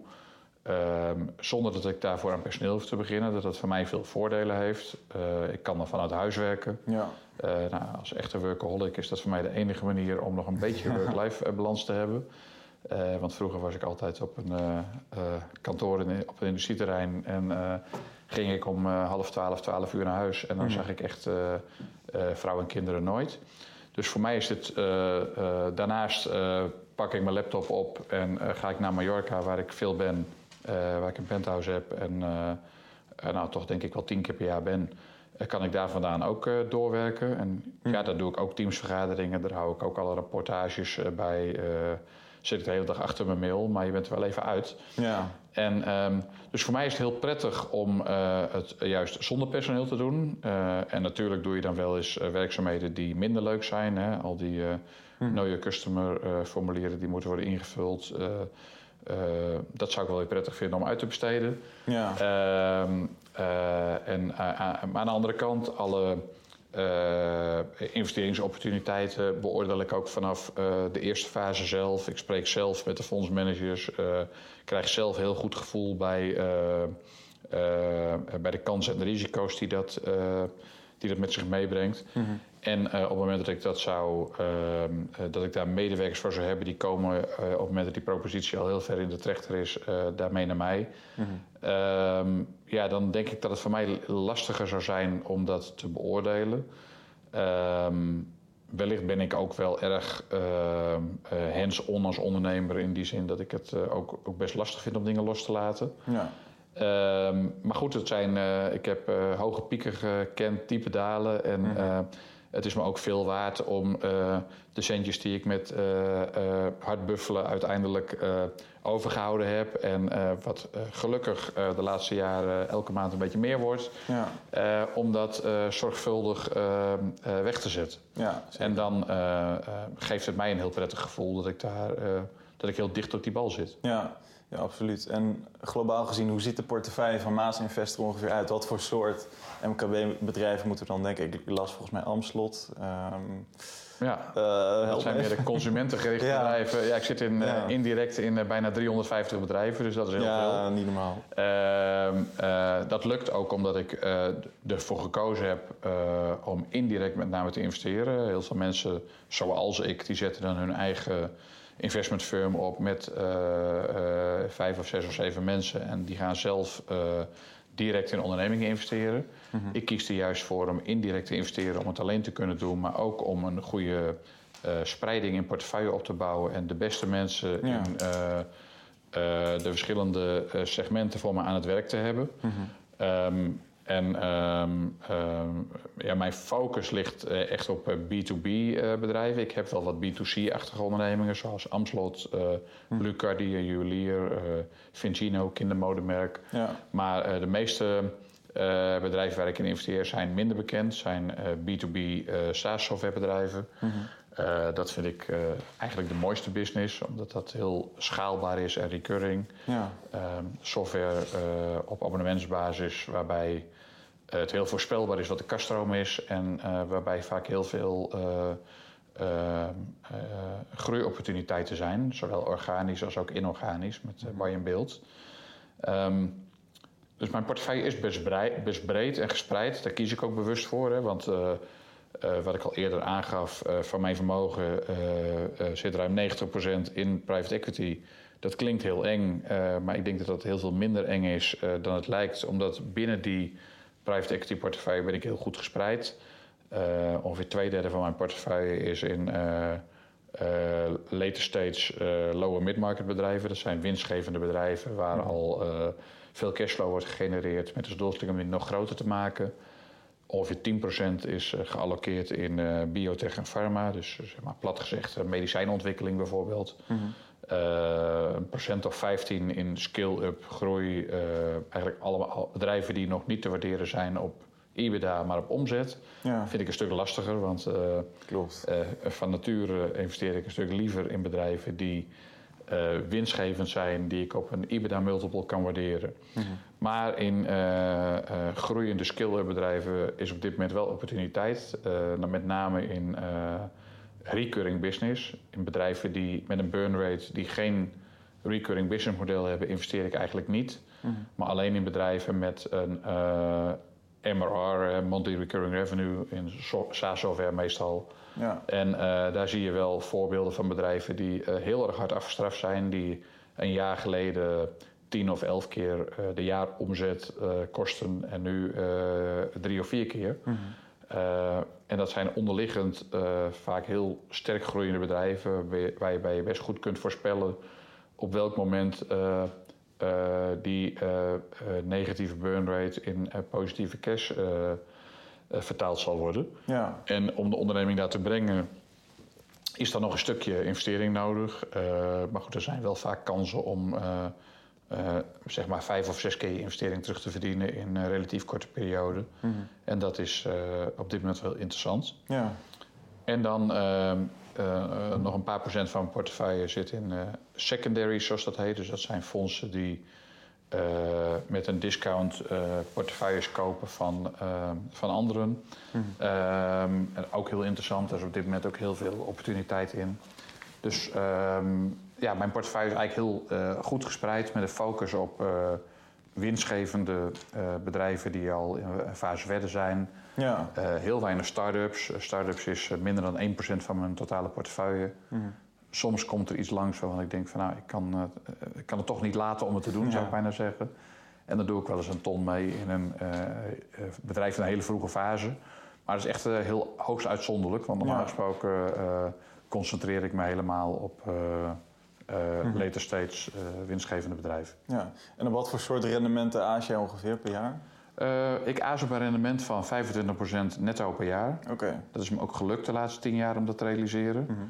Ehm, zonder dat ik daarvoor aan personeel hoef te beginnen. Dat dat voor mij veel voordelen heeft. Eh, ik kan dan vanuit huis werken. Ja. Uh, nou, als echte workaholic is dat voor mij de enige manier om nog een beetje work-life balans te hebben. Uh, want vroeger was ik altijd op een kantoor in, op een industrieterrein en ging ik om half twaalf, twaalf uur naar huis. En dan mm. zag ik echt vrouwen en kinderen nooit. Dus voor mij is dit daarnaast pak ik mijn laptop op en ga ik naar Mallorca, waar ik veel ben. Eh, waar ik een penthouse heb en eh, nou, toch denk ik wel tien keer per jaar ben, eh, kan ik daar vandaan ook doorwerken. En ja, daar doe ik ook teamsvergaderingen, daar hou ik ook alle rapportages bij zit ik de hele dag achter mijn mail, maar je bent er wel even uit. Ja. En, um, dus voor mij is het heel prettig om uh, het juist zonder personeel te doen. Uh, en natuurlijk doe je dan wel eens werkzaamheden die minder leuk zijn. Hè? Al die uh, hm. know your customer formulieren die moeten worden ingevuld. Dat zou ik wel weer prettig vinden om uit te besteden. Ja. Uh, en aan de andere kant, alle investeringsopportuniteiten beoordeel ik ook vanaf de eerste fase zelf. Ik spreek zelf met de fondsmanagers, krijg zelf heel goed gevoel bij, bij de kansen en de risico's die dat, die dat met zich meebrengt. Mm -hmm. En uh, op het moment dat ik dat zou, uh, dat ik daar medewerkers voor zou hebben, die komen uh, op het moment dat die propositie al heel ver in de trechter is, daarmee naar mij. Mm -hmm. ja, dan denk ik dat het voor mij lastiger zou zijn om dat te beoordelen. Um, wellicht ben ik ook wel erg hands-on als ondernemer in die zin dat ik het ook, ook, best lastig vind om dingen los te laten. Ja. Um, maar goed, het zijn, ik heb hoge pieken gekend, diepe dalen. En mm -hmm. Het is me ook veel waard om de centjes die ik met uh, hardbuffelen uiteindelijk overgehouden heb. En wat gelukkig de laatste jaren elke maand een beetje meer wordt. Ja. om dat zorgvuldig weg te zetten. Ja, en dan geeft het mij een heel prettig gevoel dat ik daar dat ik heel dicht op die bal zit. Ja. Ja, absoluut. En globaal gezien, hoe ziet de portefeuille van Maas Investor ongeveer uit? Wat voor soort MKB-bedrijven moeten we dan denken? Ik las volgens mij Amslot. Um, ja, uh, dat zijn meer de consumentengerichte ja. bedrijven. Ja, ik zit in, ja. uh, indirect in uh, bijna 350 bedrijven, dus dat is heel ja, veel. Ja, niet normaal. Ehm, dat lukt ook omdat ik ervoor gekozen heb om indirect met name te investeren. Heel veel mensen, zoals ik, die zetten dan hun eigen investment firm op met uh, uh, vijf of zes of zeven mensen. En die gaan zelf uh, direct in ondernemingen investeren. Mm -hmm. Ik kies er juist voor om indirect te investeren om het alleen te kunnen doen, maar ook om een goede spreiding in portefeuille op te bouwen en de beste mensen ja. in de verschillende segmenten voor me aan het werk te hebben. Mm -hmm. um, en um, um, ja, mijn focus ligt uh, echt op B2B uh, bedrijven. Ik heb wel wat B2C-achtige ondernemingen, zoals Amslot, uh, hm. Juwelier, Vincino, kindermodemerk. Ja. Maar de meeste bedrijven waar ik in investeer zijn minder bekend, zijn B2B SaaS-softwarebedrijven. Mm -hmm. Dat vind ik eigenlijk de mooiste business, omdat dat heel schaalbaar is en recurring. Ja. Um, software op abonnementsbasis, waarbij het heel voorspelbaar is wat de kaststroom is en waarbij vaak heel veel groeiopportuniteiten zijn, zowel organisch als ook inorganisch met uh, buy and build. Um, dus mijn portefeuille is best breed, best breed, en gespreid. Daar kies ik ook bewust voor, hè, want wat ik al eerder aangaf, van mijn vermogen zit ruim 90% in private equity. Dat klinkt heel eng, maar ik denk dat dat heel veel minder eng is dan het lijkt, omdat binnen die private equity portefeuille ben ik heel goed gespreid. Ongeveer twee derde van mijn portefeuille is in later stage lower mid-market bedrijven. Dat zijn winstgevende bedrijven waar mhm. al veel cashflow wordt gegenereerd met als doelstelling om die nog groter te maken. Ongeveer 10% is geallockeerd in biotech en pharma. Dus zeg maar, plat gezegd medicijnontwikkeling bijvoorbeeld. Mm -hmm. Uh, een procent of 15 in scale-up groei. Uh, eigenlijk allemaal bedrijven die nog niet te waarderen zijn op EBITDA, maar op omzet. Ja. Vind ik een stuk lastiger, want Klopt. van nature investeer ik een stuk liever in bedrijven die winstgevend zijn, die ik op een EBITDA-multiple kan waarderen. Mm -hmm. Maar in groeiende scale-up bedrijven is op dit moment wel opportuniteit. dan met name in recurring business. In bedrijven die met een burn rate die geen recurring business model hebben, investeer ik eigenlijk niet. Maar alleen in bedrijven met een uh, MRR, monthly recurring revenue, in SaaS-software meestal. Ja. En uh, daar zie je wel voorbeelden van bedrijven die uh, heel erg hard afgestraft zijn, die een jaar geleden tien of elf keer uh, de jaaromzet kosten en nu drie of vier keer. Mm -hmm. en dat zijn onderliggend vaak heel sterk groeiende bedrijven waarbij je best goed kunt voorspellen op welk moment die negatieve burn rate in positieve cash eh, vertaald zal worden. Ja. En om de onderneming daar te brengen, is dan nog een stukje investering nodig. Uh, maar goed, er zijn wel vaak kansen om uh, uh, zeg maar vijf of zes keer je investering terug te verdienen in een relatief korte periode. Mm -hmm. En dat is op dit moment wel interessant. Ja. En dan nog een paar procent van mijn portefeuille zit in secondaries, zoals dat heet. Dus dat zijn fondsen die uh, met een discount uh, portefeuilles kopen van, uh, van anderen. Mm. Um, ook heel interessant, er is op dit moment ook heel veel opportuniteit in. Dus um, ja, mijn portefeuille is eigenlijk heel goed gespreid met een focus op winstgevende bedrijven die al in een fase verder zijn. Ja. heel weinig start-ups. Start-ups is minder dan 1% van mijn totale portefeuille. Mm soms komt er iets langs waarvan ik denk van nou, ik kan, uh, ik kan het toch niet laten om het te doen, zou ik bijna zeggen. En dan doe ik wel eens een ton mee in een uh, bedrijf in een hele vroege fase. Maar dat is echt heel hoogst uitzonderlijk, want normaal gesproken concentreer ik me helemaal op mm later stage winstgevende bedrijven. Ja. En op wat voor soort rendementen aas jij ongeveer per jaar? ik aas op een rendement van 25% netto per jaar. Oké. Dat is me ook gelukt de laatste 10 jaar om dat te realiseren. Mhm.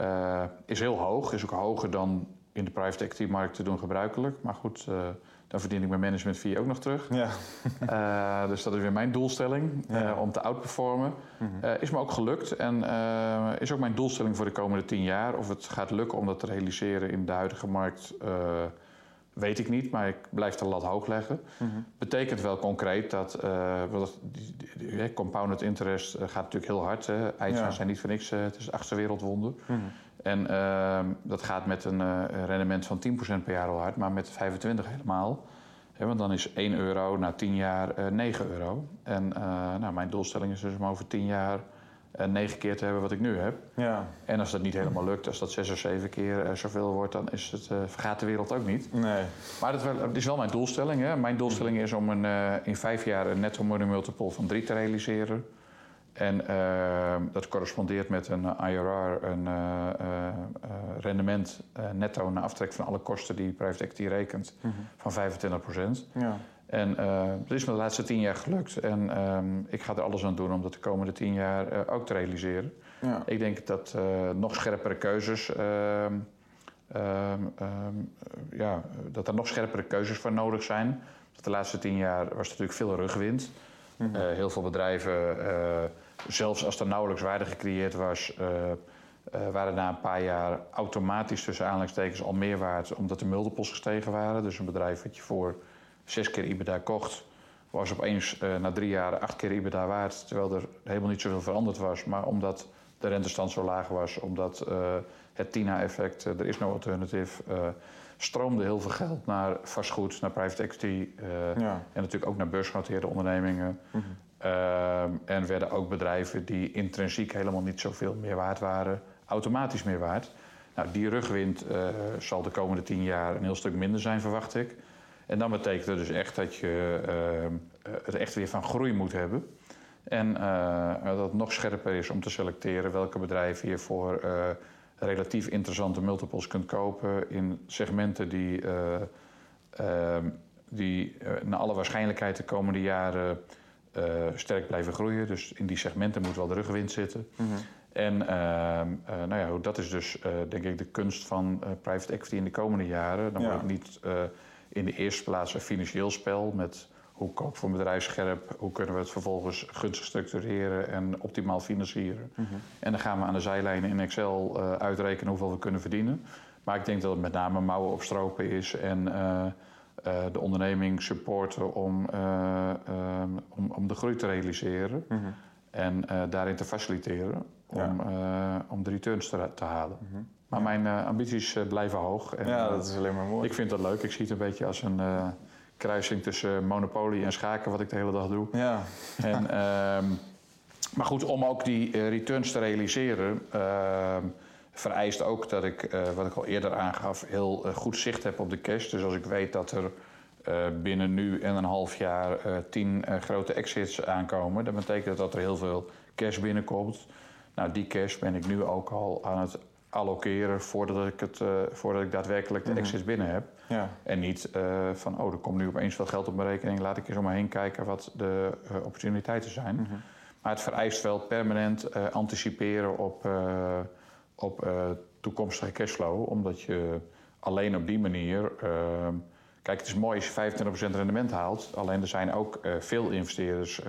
Uh, is heel hoog, is ook hoger dan in de private equity markt te doen gebruikelijk. Maar goed, uh, dan verdien ik mijn management fee ook nog terug. Ja. uh, dus dat is weer mijn doelstelling, ja. om te outperformen. -hmm. is me ook gelukt en is ook mijn doelstelling voor de komende tien jaar. Of het gaat lukken om dat te realiseren in de huidige markt Weet ik niet, maar ik blijf de lat hoog leggen. Mm Betekent wel concreet dat, uh, die, die, compounded interest uh, gaat natuurlijk heel hard. Eindjes zijn niet voor niks, uh, het is het achtste wereldwonder. Mm -hmm. En ehm, dat gaat met een rendement van 10% per jaar al hard, maar met 25 helemaal. want dan is 1 euro na 10 jaar 9 euro. En nou, mijn doelstelling is dus om over 10 jaar uh, negen keer te hebben wat ik nu heb. Ja. En als dat niet helemaal lukt, als dat zes of zeven keer uh, zoveel wordt, dan is het, uh, vergaat de wereld ook niet. Nee. Maar dat, is wel mijn doelstelling. Hè. Mijn doelstelling is om een, in vijf jaar een netto money multiple van drie te realiseren. En dat correspondeert met een IRR, een rendement netto na aftrek van alle kosten die private equity rekent, mm -hmm. van 25 procent. Ja. En uh, dat is me de laatste tien jaar gelukt. En um, ik ga er alles aan doen om dat de komende tien jaar uh, ook te realiseren. Ja. Ik denk dat uh, nog scherpere keuzes. Um, um, ja, dat er nog scherpere keuzes voor nodig zijn. De laatste tien jaar was natuurlijk veel rugwind. Mm -hmm. heel veel bedrijven, zelfs als er nauwelijks waarde gecreëerd was, waren na een paar jaar automatisch tussen aanleidingstekens al meer waard, omdat de multiples gestegen waren. Dus een bedrijf wat je voor zes keer IBEDA kocht, was opeens uh, na drie jaar acht keer IBEDA waard. Terwijl er helemaal niet zoveel veranderd was. Maar omdat de rentestand zo laag was, omdat uh, het TINA-effect, uh, er is no alternative, stroomde heel veel geld naar vastgoed, naar private equity ja. en natuurlijk ook naar beursgenoteerde ondernemingen. Mm -hmm. en werden ook bedrijven die intrinsiek helemaal niet zoveel meer waard waren, automatisch meer waard. Nou, die rugwind zal de komende tien jaar een heel stuk minder zijn, verwacht ik. En dan betekent het dus echt dat je uh, het echt weer van groei moet hebben. En uh, dat het nog scherper is om te selecteren welke bedrijven je voor uh, relatief interessante multiples kunt kopen in segmenten die, ehm, die naar alle waarschijnlijkheid de komende jaren sterk blijven groeien. Dus in die segmenten moet wel de rugwind zitten. Mm -hmm. En ehm, nou ja, dat is dus denk ik de kunst van private equity in de komende jaren. Dan ja. wordt niet in de eerste plaats een financieel spel met hoe koop voor een bedrijf scherp, hoe kunnen we het vervolgens gunstig structureren en optimaal financieren. Mhm. En dan gaan we aan de zijlijnen in Excel uh, uitrekenen hoeveel we kunnen verdienen. Maar ik denk dat het met name mouwen opstropen is en uh, uh, de onderneming supporten om, um, om, om, de groei te realiseren. Mm -hmm. En daarin te faciliteren. om, eh, om de returns te, te halen. Maar mijn eh, ambities eh, blijven hoog. En, Ja, eh, dat is alleen maar mooi. ik vind dat leuk. Ik zie het een beetje als een eh, kruising tussen Monopoly en schaken, wat ik de hele dag doe. Ja, En, ehm, maar goed, om ook die eh, returns te realiseren, ehm, vereist ook dat ik, eh, wat ik al eerder aangaf, heel eh, goed zicht heb op de cash. Dus als ik weet dat er eh, binnen nu en een half jaar eh, tien eh, grote exits aankomen, dan betekent dat dat er heel veel cash binnenkomt. Nou, die cash ben ik nu ook al aan het allokeren voordat ik, het, eh, voordat ik daadwerkelijk de exits binnen heb. ja, En niet eh, van, oh, er komt nu opeens veel geld op mijn rekening. Laat ik eens om me heen kijken wat de eh, opportuniteiten zijn. Maar het vereist wel permanent anticiperen op, op toekomstige cashflow. Omdat je alleen op die manier... kijk, het is mooi als je 25% rendement haalt. Alleen er zijn ook veel investeerders...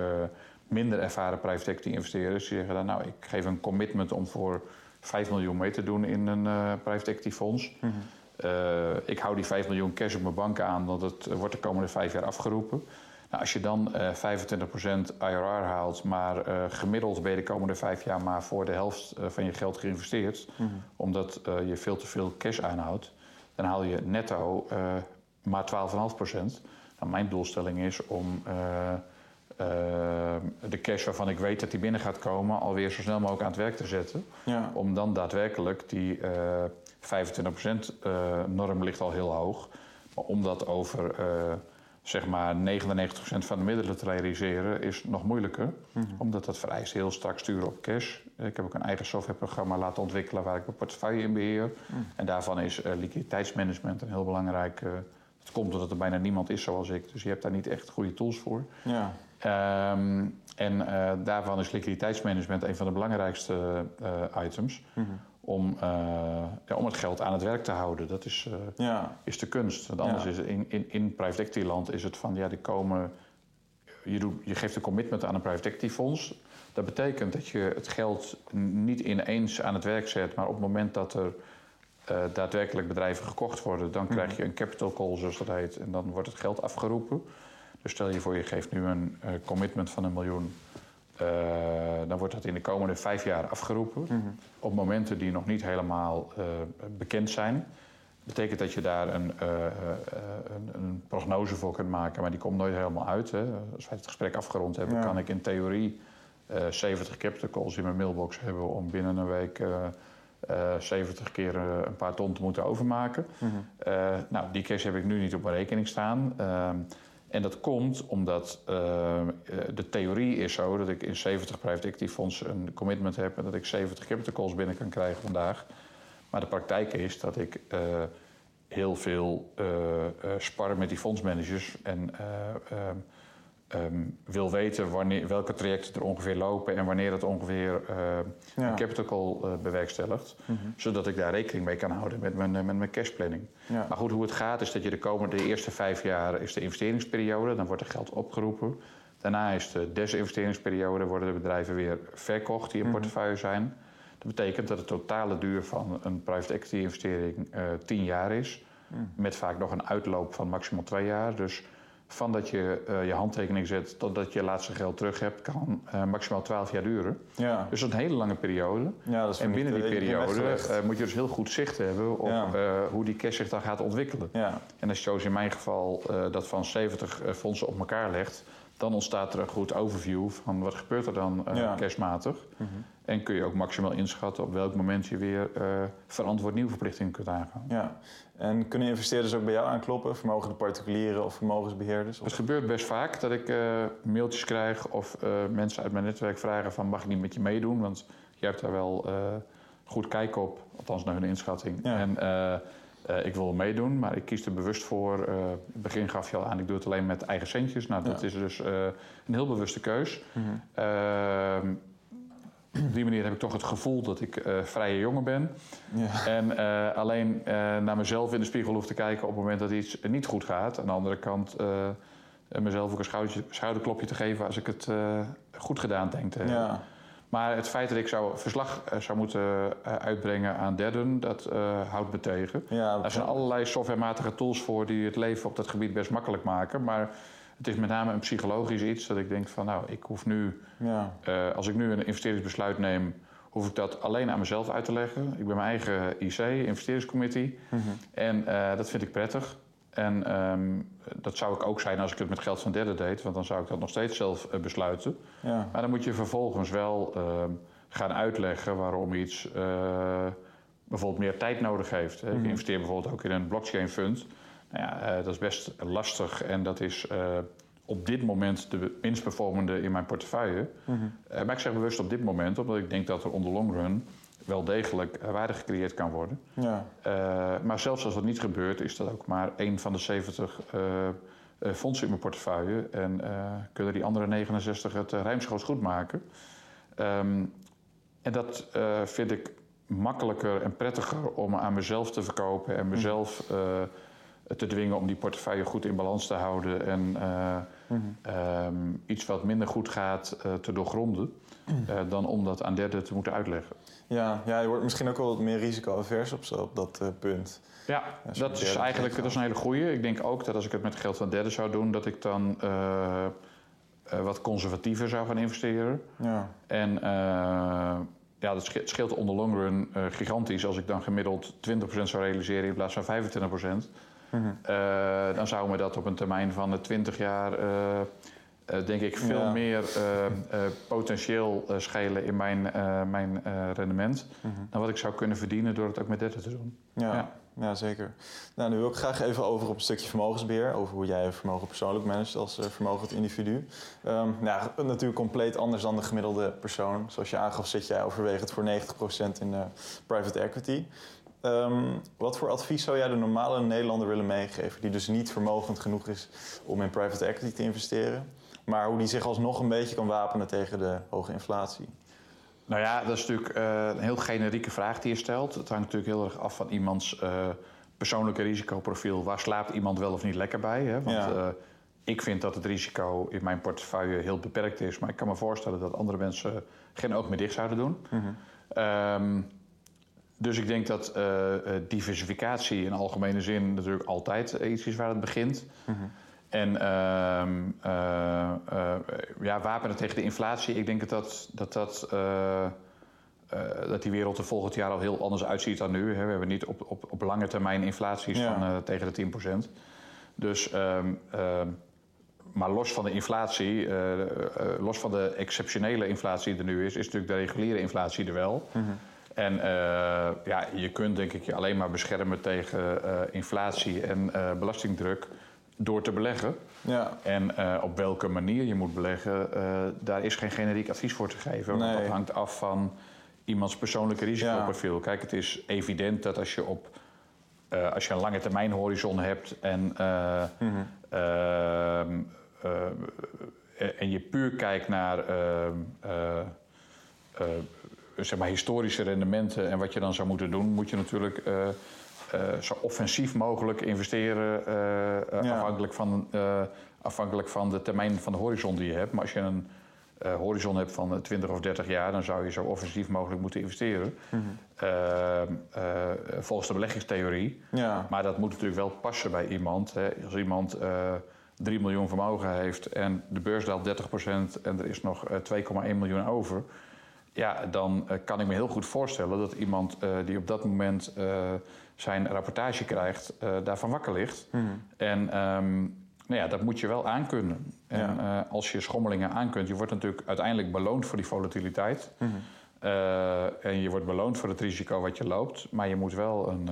minder ervaren private equity investeerders... die zeggen dan, nou, ik geef een commitment om voor 5 miljoen mee te doen in een eh, private equity fonds... Eh, ik hou die 5 miljoen cash op mijn bank aan, want het wordt de komende vijf jaar afgeroepen. Nou, als je dan eh 25% IRR haalt, maar eh, gemiddeld ben je de komende vijf jaar maar voor de helft eh, van je geld geïnvesteerd, omdat eh, je veel te veel cash aanhoudt, dan haal je netto eh, maar 12,5%. Nou, mijn doelstelling is om eh, eh, de cash waarvan ik weet dat die binnen gaat komen, alweer zo snel mogelijk aan het werk te zetten. ja, Om dan daadwerkelijk die eh 25% eh, norm ligt al heel hoog. Maar om dat over eh, zeg maar 99% van de middelen te realiseren is nog moeilijker. Omdat dat vereist heel strak sturen op cash. Ik heb ook een eigen softwareprogramma laten ontwikkelen waar ik mijn portefeuille in beheer. En daarvan is eh, liquiditeitsmanagement een heel belangrijk. eh het komt doordat er bijna niemand is zoals ik. Dus je hebt daar niet echt goede tools voor. ja, Ehm, en eh, daarvan is liquiditeitsmanagement een van de belangrijkste eh, items. Om, eh, ja, om het geld aan het werk te houden. Dat is, ja, is de kunst. Want anders Ja. is in, in, in private equity land is het van ja, die komen. Je, doet, je geeft een commitment aan een private equity fonds. Dat betekent dat je het geld niet ineens aan het werk zet, maar op het moment dat er daadwerkelijk bedrijven gekocht worden, dan krijg je een capital call, zoals dat heet, en dan wordt het geld afgeroepen. Dus stel je voor, je geeft nu een eh, commitment van een miljoen. eh, dan wordt dat in de komende vijf jaar afgeroepen. Op momenten die nog niet helemaal eh, bekend zijn. betekent dat je daar een, een, een prognose voor kunt maken, maar die komt nooit helemaal uit. Hè. Als wij het gesprek afgerond hebben, Ja. kan ik in theorie eh 70 capital calls in mijn mailbox hebben om binnen een week eh, eh, 70 keer een paar ton te moeten overmaken. Eh, nou, die cash heb ik nu niet op mijn rekening staan. Ehm, en dat komt omdat eh, eh, de theorie is zo dat ik in 70 private equity fondsen een commitment heb en dat ik 70 capital calls binnen kan krijgen vandaag. Maar de praktijk is dat ik eh, heel veel eh, spar met die fondsmanagers en eh, ehm, wil weten wanneer, welke trajecten er ongeveer lopen en wanneer het ongeveer eh, Ja. een capital call eh, bewerkstelligt. Zodat ik daar rekening mee kan houden met mijn, eh, met mijn cashplanning. Ja. Maar goed, hoe het gaat is dat je de komende de eerste vijf jaar is de investeringsperiode. Dan wordt er geld opgeroepen. Daarna is de desinvesteringsperiode. worden de bedrijven weer verkocht die in portefeuille zijn. Dat betekent dat de totale duur van een private equity investering eh 10 jaar is. Met vaak nog een uitloop van maximaal twee jaar. Dus van dat je eh, je handtekening zet totdat je laatste geld terug hebt, kan eh, maximaal 12 jaar duren. ja. Dus dat is een hele lange periode. ja dat En binnen die eh, periode moet je dus heel goed zicht hebben op Ja. hoe die cash zich dan gaat ontwikkelen. ja, En als je zoals in mijn geval dat van 70 eh, fondsen op elkaar legt, dan ontstaat er een goed overview van wat gebeurt er dan Ja. cashmatig. En kun je ook maximaal inschatten op welk moment je weer eh, verantwoord nieuwe verplichtingen kunt aangaan. ja. En kunnen investeerders ook bij jou aankloppen? Vermogen de particulieren of vermogensbeheerders? Of... Het gebeurt best vaak dat ik eh, mailtjes krijg of mensen uit mijn netwerk vragen van mag ik niet met je meedoen? Want je hebt daar wel goed kijk op, althans naar hun inschatting. Ja. En eh, ik wil meedoen, maar ik kies er bewust voor. in het begin gaf je al aan, ik doe het alleen met eigen centjes. Nou, dat Ja. is dus eh, een heel bewuste keus. Mhm. Ehm, op die manier heb ik toch het gevoel dat ik vrije jongen ben. Ja. En alleen naar mezelf in de spiegel hoef te kijken op het moment dat iets niet goed gaat. Aan de andere kant mezelf ook een schouderklopje te geven als ik het goed gedaan denk te hebben. ja, Maar het feit dat ik zou verslag eh, zou moeten eh, uitbrengen aan derden, dat eh, houdt me tegen. ja, Er zijn allerlei softwarematige tools voor die het leven op dat gebied best makkelijk maken. Maar het is met name een psychologisch iets dat ik denk van nou, ik hoef nu ja, als ik nu een investeringsbesluit neem, hoef ik dat alleen aan mezelf uit te leggen. Ik ben mijn eigen IC, investeringscommittee. En dat vind ik prettig. En ehm, dat zou ik ook zijn als ik het met geld van derden deed, want dan zou ik dat nog steeds zelf besluiten. Ja. Maar dan moet je vervolgens wel ehm, gaan uitleggen waarom iets bijvoorbeeld meer tijd nodig heeft. Ik mhm. investeer bijvoorbeeld ook in een blockchain fund. Nou ja, eh, dat is best lastig en dat is eh, op dit moment de minst performende in mijn portefeuille. Eh, maar ik zeg bewust op dit moment, omdat ik denk dat er on the long run wel degelijk waarde gecreëerd kan worden. Ja. maar zelfs als dat niet gebeurt, is dat ook maar één van de 70 fondsen in mijn portefeuille. En kunnen die andere 69 het ruimschoots goed maken. Ehm, en dat vind ik makkelijker en prettiger om aan mezelf te verkopen en mezelf uh, te dwingen om die portefeuille goed in balans te houden en uh, um, iets wat minder goed gaat uh, te doorgronden, dan om dat aan derden te moeten uitleggen. Ja, ja, je wordt misschien ook wel wat meer risico-avers op, op dat punt. Ja, dat is eigenlijk dat is een hele goede. Ik denk ook dat als ik het met geld van derden zou doen, dat ik dan wat conservatiever zou gaan investeren. Ja. En ja, dat scheelt onder long run gigantisch. Als ik dan gemiddeld 20% zou realiseren in plaats van 25%. Mm -hmm. uh, dan zou me dat op een termijn van 20 jaar, uh, denk ik, veel meer potentieel schelen in mijn, mijn rendement. Mm -hmm. dan wat ik zou kunnen verdienen door het ook met 30 te doen. ja. ja ja, zeker. Nou, nu wil ik graag even over op een stukje vermogensbeheer. Over hoe jij je vermogen persoonlijk managt als vermogend individu. Um, nou, natuurlijk compleet anders dan de gemiddelde persoon. Zoals je aangaf, zit jij overwegend voor 90% in private equity. Um, wat voor advies zou jij de normale Nederlander willen meegeven... die dus niet vermogend genoeg is om in private equity te investeren... maar hoe die zich alsnog een beetje kan wapenen tegen de hoge inflatie? Nou ja, dat is natuurlijk uh, een heel generieke vraag die je stelt. Het hangt natuurlijk heel erg af van iemands uh, persoonlijke risicoprofiel. Waar slaapt iemand wel of niet lekker bij? Hè? Want ja. uh, ik vind dat het risico in mijn portefeuille heel beperkt is. Maar ik kan me voorstellen dat andere mensen geen oog meer dicht zouden doen. Mm -hmm. um, dus ik denk dat diversificatie in algemene zin natuurlijk altijd iets is waar het begint. Mm -hmm. En uh, uh, uh, ja, wapenen tegen de inflatie. Ik denk dat, dat, dat, uh, dat die wereld er volgend jaar al heel anders uitziet dan nu. Hè. We hebben niet op, op, op lange termijn inflaties ja. van tegen de 10%. Dus, um, maar los van de inflatie, los van de exceptionele inflatie die er nu is, is natuurlijk de reguliere inflatie er wel. Mm -hmm. En ja, je kunt denk ik je alleen maar beschermen tegen inflatie en belastingdruk door te beleggen. Ja. En uh, op welke manier je moet beleggen, uh, daar is geen generiek advies voor te geven. Nee. Want dat hangt af van iemands persoonlijke risicoprofiel. Ja. Kijk, het is evident dat als je op uh, als je een lange termijn horizon hebt en, mm -hmm. en je puur kijkt naar zeg maar historische rendementen en wat je dan zou moeten doen, moet je natuurlijk uh, zo offensief mogelijk investeren, uh, ja. afhankelijk, van, uh, afhankelijk van de termijn van de horizon die je hebt. Maar als je een horizon hebt van 20 of 30 jaar, dan zou je zo offensief mogelijk moeten investeren. Mm -hmm. volgens de beleggingstheorie. Ja. Maar dat moet natuurlijk wel passen bij iemand. Hè. Als iemand 3 miljoen vermogen heeft en de beurs daalt 30% en er is nog 2,1 miljoen over. Ja, dan kan ik me heel goed voorstellen dat iemand die op dat moment zijn rapportage krijgt, uh, daarvan wakker ligt. Mhm. En um, nou ja, dat moet je wel aankunnen. En ja. uh, als je schommelingen aankunt, je wordt natuurlijk uiteindelijk beloond voor die volatiliteit. Mm -hmm. uh, en je wordt beloond voor het risico wat je loopt. Maar je moet wel een,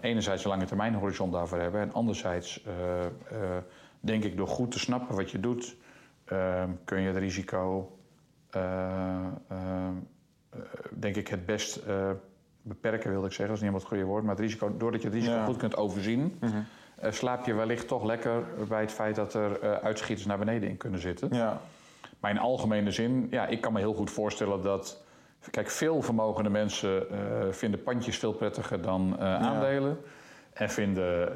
enerzijds een lange termijn horizon daarvoor hebben. En anderzijds, denk ik, door goed te snappen wat je doet, ehm, kun je het risico, denk ik, het best beperken wilde ik zeggen, dat is niet helemaal het goede woord. Maar het risico, doordat je het risico goed kunt overzien, mm -hmm. uh, slaap je wellicht toch lekker bij het feit dat er uh, uitschieters naar beneden in kunnen zitten. Ja. Maar in algemene zin, ja, ik kan me heel goed voorstellen dat. Kijk, veel vermogende mensen uh, vinden pandjes veel prettiger dan aandelen. Ja. En vinden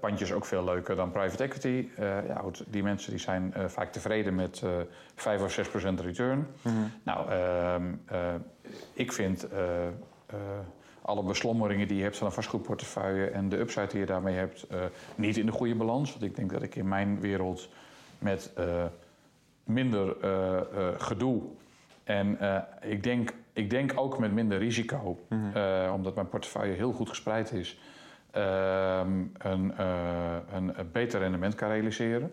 pandjes ook veel leuker dan private equity. Ja, goed, die mensen die zijn vaak tevreden met 5 of 6 procent return. Mm -hmm. Nou, ehm, ik vind alle beslommeringen die je hebt van een vastgoedportefeuille en de upside die je daarmee hebt, uh, niet in de goede balans. Want ik denk dat ik in mijn wereld met uh, minder gedoe En ik, denk, ik denk ook met minder risico, omdat mijn portefeuille heel goed gespreid is, ehm, een, een, een beter rendement kan realiseren.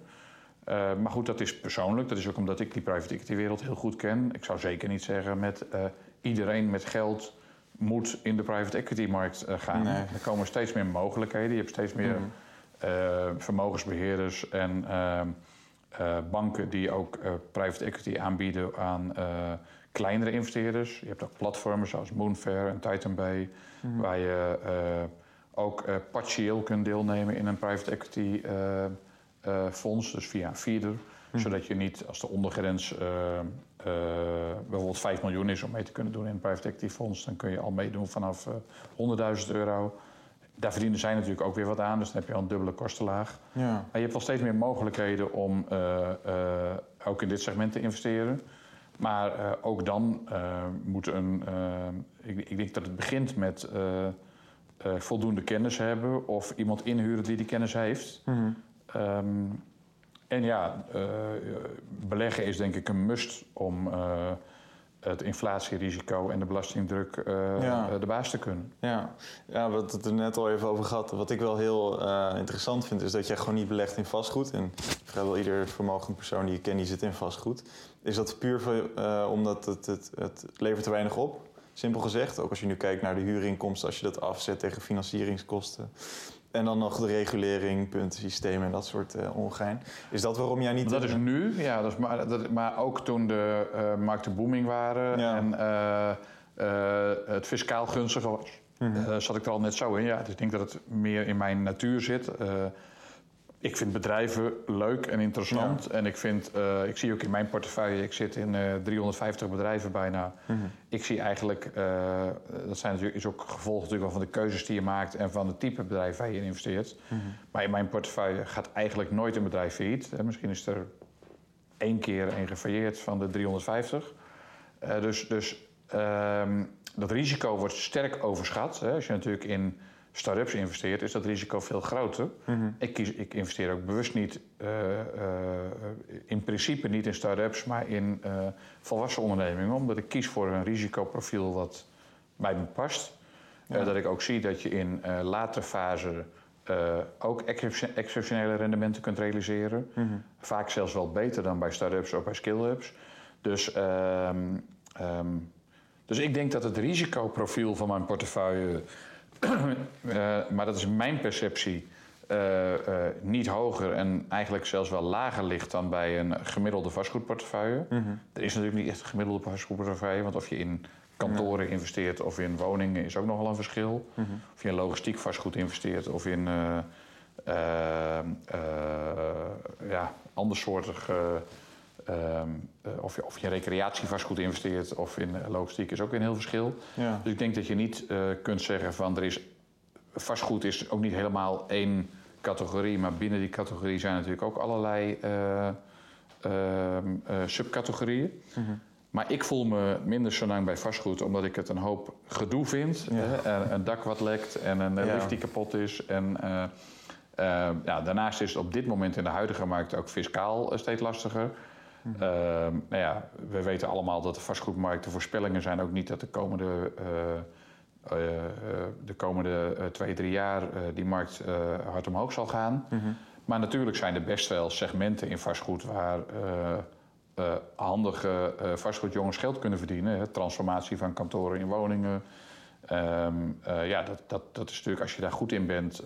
Uh, maar goed, dat is persoonlijk. Dat is ook omdat ik die private equity wereld heel goed ken. Ik zou zeker niet zeggen met uh, iedereen met geld moet in de private equity markt uh, gaan. Nee. Er komen steeds meer mogelijkheden. Je hebt steeds meer mm. vermogensbeheerders en banken die ook private equity aanbieden aan kleinere investeerders. Je hebt ook platformen zoals Moonfair en Titan Bay, mm. waar je ook partieel kunt deelnemen in een private equity fonds, dus via een feeder. Hm. Zodat je niet, als de ondergrens uh, bijvoorbeeld 5 miljoen is om mee te kunnen doen in een private equity fonds, dan kun je al meedoen vanaf 100.000 euro. Daar verdienen zij natuurlijk ook weer wat aan, dus dan heb je al een dubbele kostenlaag. Ja. Maar je hebt wel steeds meer mogelijkheden om ook in dit segment te investeren. Maar ook dan moet een. Ik, ik, denk dat het begint met voldoende kennis hebben of iemand inhuren die die kennis heeft. Mm Um, en ja, uh, beleggen is denk ik een must om uh, het inflatierisico en de belastingdruk uh, ja. de baas te kunnen. Ja. ja, we hadden het er net al even over gehad. Wat ik wel heel interessant vind, is dat jij gewoon niet belegt in vastgoed. En vrijwel ieder vermogend persoon die je kent, die zit in vastgoed. Is dat puur voor, omdat het, het, het levert te weinig op? Simpel gezegd, ook als je nu kijkt naar de huurinkomsten, als je dat afzet tegen financieringskosten. En dan nog de regulering, puntensysteem en dat soort uh, ongein. Is dat waarom jij niet... Dat is nu, ja. Dat is maar, dat, maar ook toen de uh, markten booming waren en uh, het fiscaal gunstig was... Mm zat ik er al net zo in. Ja, dus ik denk dat het meer in mijn natuur zit ik vind bedrijven leuk en interessant. En ik, vind, uh, ik zie ook in mijn portefeuille, ik zit in uh, eh, 350 bedrijven bijna. Mm -hmm. Ik zie eigenlijk, uh, dat zijn natuurlijk, is ook gevolg natuurlijk wel van de keuzes die je maakt en van het type bedrijf waar je in investeert. Mm -hmm. Maar in mijn portefeuille gaat eigenlijk nooit een bedrijf failliet. Misschien is er één keer een gefailleerd van de 350. dus dus um, dat risico wordt sterk overschat. Hè. Als je natuurlijk in start-ups investeert, is dat risico veel groter. Mhm. ik, kies, ik investeer ook bewust niet, uh, uh, in principe niet in start-ups, maar in uh, volwassen ondernemingen, omdat ik kies voor een risicoprofiel wat bij me past. dat ik ook zie dat je in latere fase ook exceptionele rendementen kunt realiseren. Mhm. Vaak zelfs wel beter dan bij start-ups of bij skill-ups. Dus, um, um, dus ik denk dat het risicoprofiel van mijn portefeuille uh, maar dat is mijn perceptie. Uh, uh, niet hoger en eigenlijk zelfs wel lager ligt dan bij een gemiddelde vastgoedportefeuille. Mm -hmm. Er is natuurlijk niet echt een gemiddelde vastgoedportefeuille, want of je in kantoren investeert of in woningen is ook nogal een verschil. Mm -hmm. Of je in logistiek vastgoed investeert of in ja, andersoortig Ehm, eh, of, je, of je recreatievastgoed investeert of in eh, logistiek is ook een heel verschil. Ja. Dus ik denk dat je niet uh, kunt zeggen van er is vastgoed is ook niet helemaal één categorie, maar binnen die categorie zijn natuurlijk ook allerlei uh, subcategorieën. Mm -hmm. Maar ik voel me minder zo lang bij vastgoed, omdat ik het een hoop gedoe vind. Ja. een dak wat lekt en een ja. lift die kapot is. En, ja, daarnaast is het op dit moment in de huidige markt ook fiscaal steeds lastiger. Uh, nou ja, we weten allemaal dat de vastgoedmarkt, de voorspellingen zijn ook niet dat de komende, uh, uh, de komende twee, drie jaar die markt hard omhoog zal gaan. Mhm. Maar natuurlijk zijn er best wel segmenten in vastgoed waar handige vastgoedjongens geld kunnen verdienen. Hè? Transformatie van kantoren in woningen. Um, ja, dat, dat, dat is natuurlijk, als je daar goed in bent,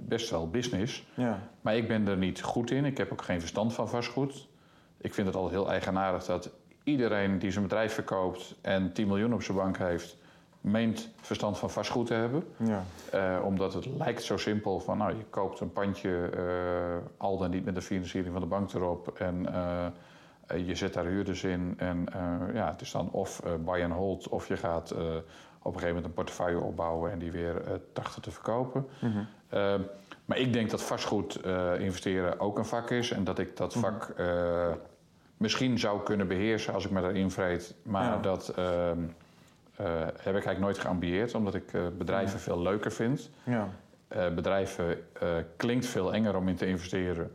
best wel business. Ja. Maar ik ben er niet goed in. Ik heb ook geen verstand van vastgoed. Ik vind het al heel eigenaardig dat iedereen die zijn bedrijf verkoopt en 10 miljoen op zijn bank heeft, meent verstand van vastgoed te hebben. Ja. Uh, omdat het lijkt zo simpel van, nou, je koopt een pandje, uh, al dan niet met de financiering van de bank erop. En uh, je zet daar huurders in. En ja, het is dan of buy and hold, of je gaat op een gegeven moment een portefeuille opbouwen en die weer trachten te verkopen. Mm -hmm. maar ik denk dat vastgoed investeren ook een vak is en dat ik dat mhm. vak misschien zou kunnen beheersen als ik me daarin vreet. Maar dat uh, heb ik eigenlijk nooit geambieerd, omdat ik uh, bedrijven veel leuker vind. Ja. Uh, bedrijven klinkt veel enger om in te investeren.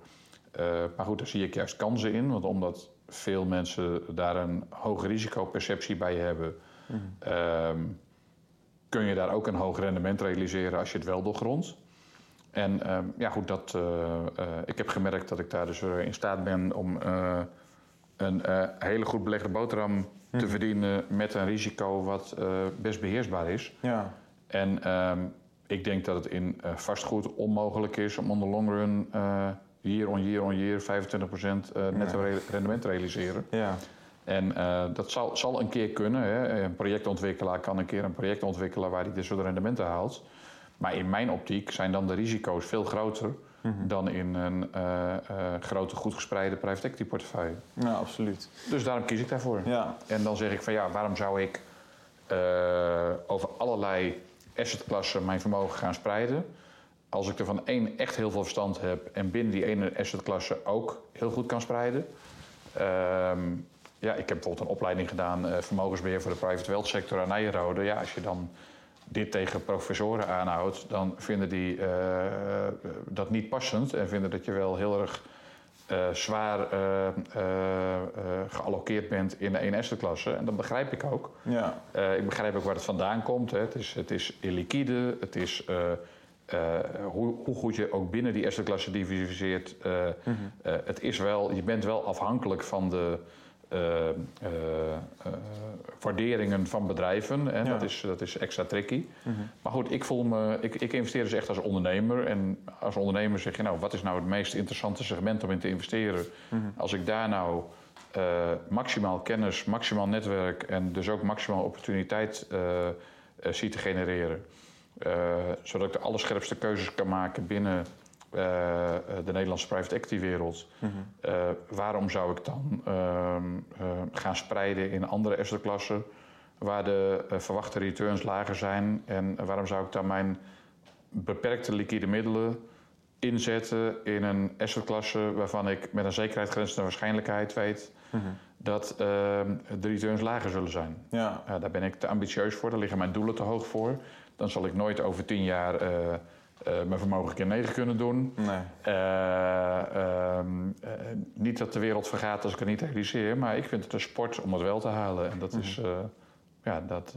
maar goed, daar zie ik juist kansen in. Want omdat veel mensen daar een hoge risicoperceptie bij hebben, ehm, kun je daar ook een hoog rendement realiseren als je het wel doorgrondt. En ehm, ja, goed, dat, eh, eh, ik heb gemerkt dat ik daar dus eh, in staat ben om een hele goed belegde boterham te verdienen met een risico wat best beheersbaar is. Ja. En ehm, ik denk dat het in vastgoed onmogelijk is om on the long run year on year on year 25% netto rendement te realiseren. Ja. En dat zal, zal een keer kunnen. Hè. Een projectontwikkelaar kan een keer een project ontwikkelen waar hij dit soort rendementen haalt. Maar in mijn optiek zijn dan de risico's veel groter mhm. dan in een uh, grote, goed gespreide private equity portefeuille. Ja, absoluut. Dus daarom kies ik daarvoor. Ja. En dan zeg ik van ja, waarom zou ik uh, over allerlei assetklassen mijn vermogen gaan spreiden? Als ik er van één echt heel veel verstand heb en binnen die ene assetklasse ook heel goed kan spreiden. Ehm, ja, ik heb bijvoorbeeld een opleiding gedaan, vermogensbeheer voor de private wealth sector aan Nijrode. Ja, als je dan dit tegen professoren aanhoudt, dan vinden die uh, dat niet passend en vinden dat je wel heel erg uh, zwaar geallockeerd bent in de 1 klasse. En dat begrijp ik ook. Ja. ik begrijp ook waar het vandaan komt. Hè. Het, is, het is illiquide, het is hoe, hoe, goed je ook binnen die eerste klasse diversificeert. Mm het is wel, je bent wel afhankelijk van de uh, waarderingen van bedrijven. En dat, is, dat is extra tricky. Mhm. Maar goed, ik, voel me, ik, ik investeer dus echt als ondernemer. En als ondernemer zeg je, nou, wat is nou het meest interessante segment om in te investeren? Mhm. Als ik daar nou maximaal kennis, maximaal netwerk en dus ook maximaal opportuniteit zie te genereren. zodat ik de allerscherpste keuzes kan maken binnen uh, de Nederlandse private equity wereld. Mhm. uh, waarom zou ik dan ehm, gaan spreiden in andere assetklassen waar de verwachte returns lager zijn? En waarom zou ik dan mijn beperkte liquide middelen inzetten in een assetklasse waarvan ik met een zekerheid grenzende waarschijnlijkheid weet mhm. dat ehm, de returns lager zullen zijn? Ja. daar ben ik te ambitieus voor, daar liggen mijn doelen te hoog voor. Dan zal ik nooit over tien jaar uh, mijn vermogen keer negen kunnen doen. Nee. Uh, uh, niet dat de wereld vergaat als ik het niet realiseer, maar ik vind het een sport om het wel te halen. En dat, is, mhm. ja, dat,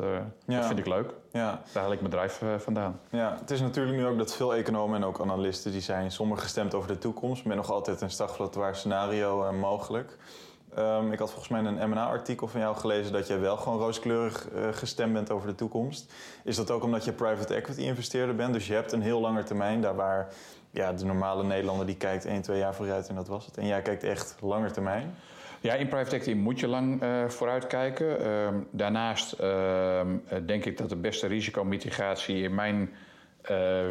ja. dat vind ik leuk. Ja. Daar haal ik mijn bedrijf vandaan. Ja, het is natuurlijk nu ook dat veel economen en ook analisten die zijn sommigen gestemd over de toekomst, met nog altijd een stagflatoir scenario mogelijk. Um, ik had volgens mij een M&A-artikel van jou gelezen dat jij wel gewoon rooskleurig uh, gestemd bent over de toekomst. Is dat ook omdat je private equity investeerder bent? Dus je hebt een heel lange termijn, daar waar ja, de normale Nederlander die kijkt 1, 2 jaar vooruit en dat was het. En jij kijkt echt langer termijn. Ja, in private equity moet je lang uh, vooruit kijken. Uh, daarnaast ehm, denk ik dat de beste risicomitigatie in mijn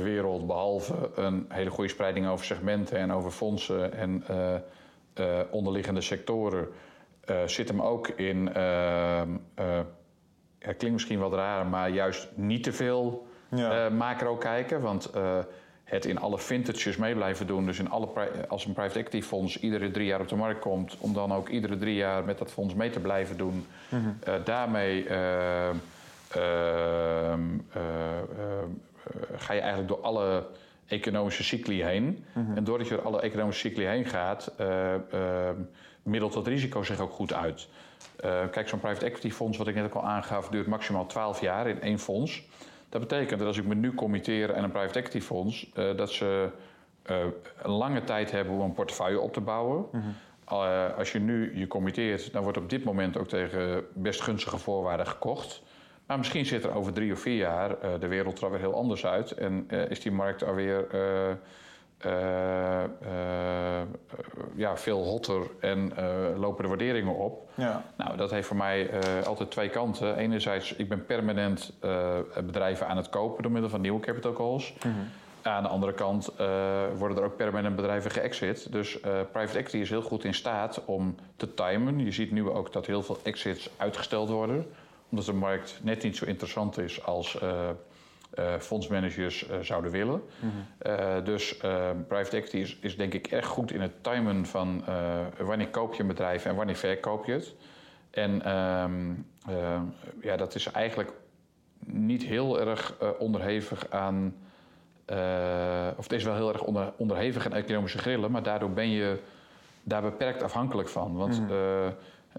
wereld, behalve een hele goede spreiding over segmenten en over fondsen en uh, onderliggende sectoren uh, zit hem ook in. Het klinkt misschien wat raar, maar juist niet te veel ja. macro kijken. Want het in alle vintages mee blijven doen. Dus in alle als een private equity fonds iedere drie jaar op de markt komt, om dan ook iedere drie jaar met dat fonds mee te blijven doen. Mm -hmm. daarmee ehm, ga je eigenlijk door alle economische cycli heen. Mhm. En doordat je door alle economische cycli heen gaat, uh, uh, middelt dat risico zich ook goed uit. Uh, kijk, zo'n private equity fonds, wat ik net ook al aangaf, duurt maximaal 12 jaar in één fonds. Dat betekent dat als ik me nu committeer aan een private equity fonds, dat ze een lange tijd hebben om een portefeuille op te bouwen. Mhm. als je nu je committeert, dan wordt op dit moment ook tegen best gunstige voorwaarden gekocht. Maar misschien zit er over drie of vier jaar uh, de wereld er weer heel anders uit. En uh, is die markt alweer uh, ja, veel hotter en lopen de waarderingen op. Ja. Nou, dat heeft voor mij altijd twee kanten. Enerzijds, ik ben permanent bedrijven aan het kopen door middel van nieuwe capital calls. Mm -hmm. Aan de andere kant worden er ook permanent bedrijven geëxit. Dus private equity is heel goed in staat om te timen. Je ziet nu ook dat heel veel exits uitgesteld worden omdat de markt net niet zo interessant is als uh, uh, fondsmanagers uh, zouden willen. Mm -hmm. dus private equity is, is, denk ik echt goed in het timen van wanneer koop je een bedrijf en wanneer verkoop je het. En ehm, ja, dat is eigenlijk niet heel erg onderhevig aan. of het is wel heel erg onder, onderhevig aan economische grillen, maar daardoor ben je daar beperkt afhankelijk van. Want Mhm. eh, eh,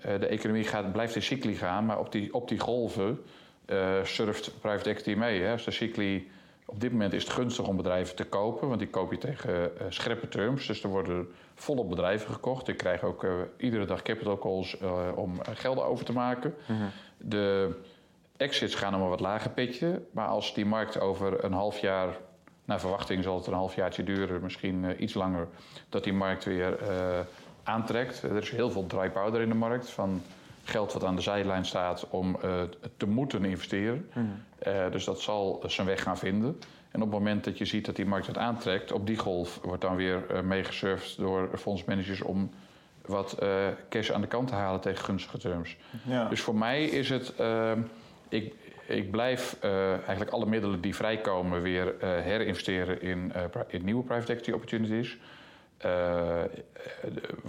de economie gaat, blijft in cycli gaan, maar op die, op die golven eh, surft private equity mee. Hè. Als de cycli, op dit moment is het gunstig om bedrijven te kopen, want die koop je tegen eh, scherpe terms. Dus er worden volop bedrijven gekocht. Ik krijg ook eh, iedere dag capital calls eh, om eh, gelden over te maken. Mhm. De exits gaan om een wat lager pitje. Maar als die markt over een half jaar, naar verwachting zal het een halfjaartje duren, misschien eh, iets langer, dat die markt weer eh, aantrekt. Er is heel veel dry powder in de markt van geld wat aan de zijlijn staat om eh, te moeten investeren. Mhm. Eh, dus dat zal zijn weg gaan vinden. En op het moment dat je ziet dat die markt het aantrekt, op die golf wordt dan weer eh, meegesurfd door fondsmanagers om wat eh, cash aan de kant te halen tegen gunstige terms. Ja. Dus voor mij is het. eh, ik, ik blijf eh, eigenlijk alle middelen die vrijkomen weer eh, herinvesteren in, eh, in nieuwe private equity opportunities. Eh, eh,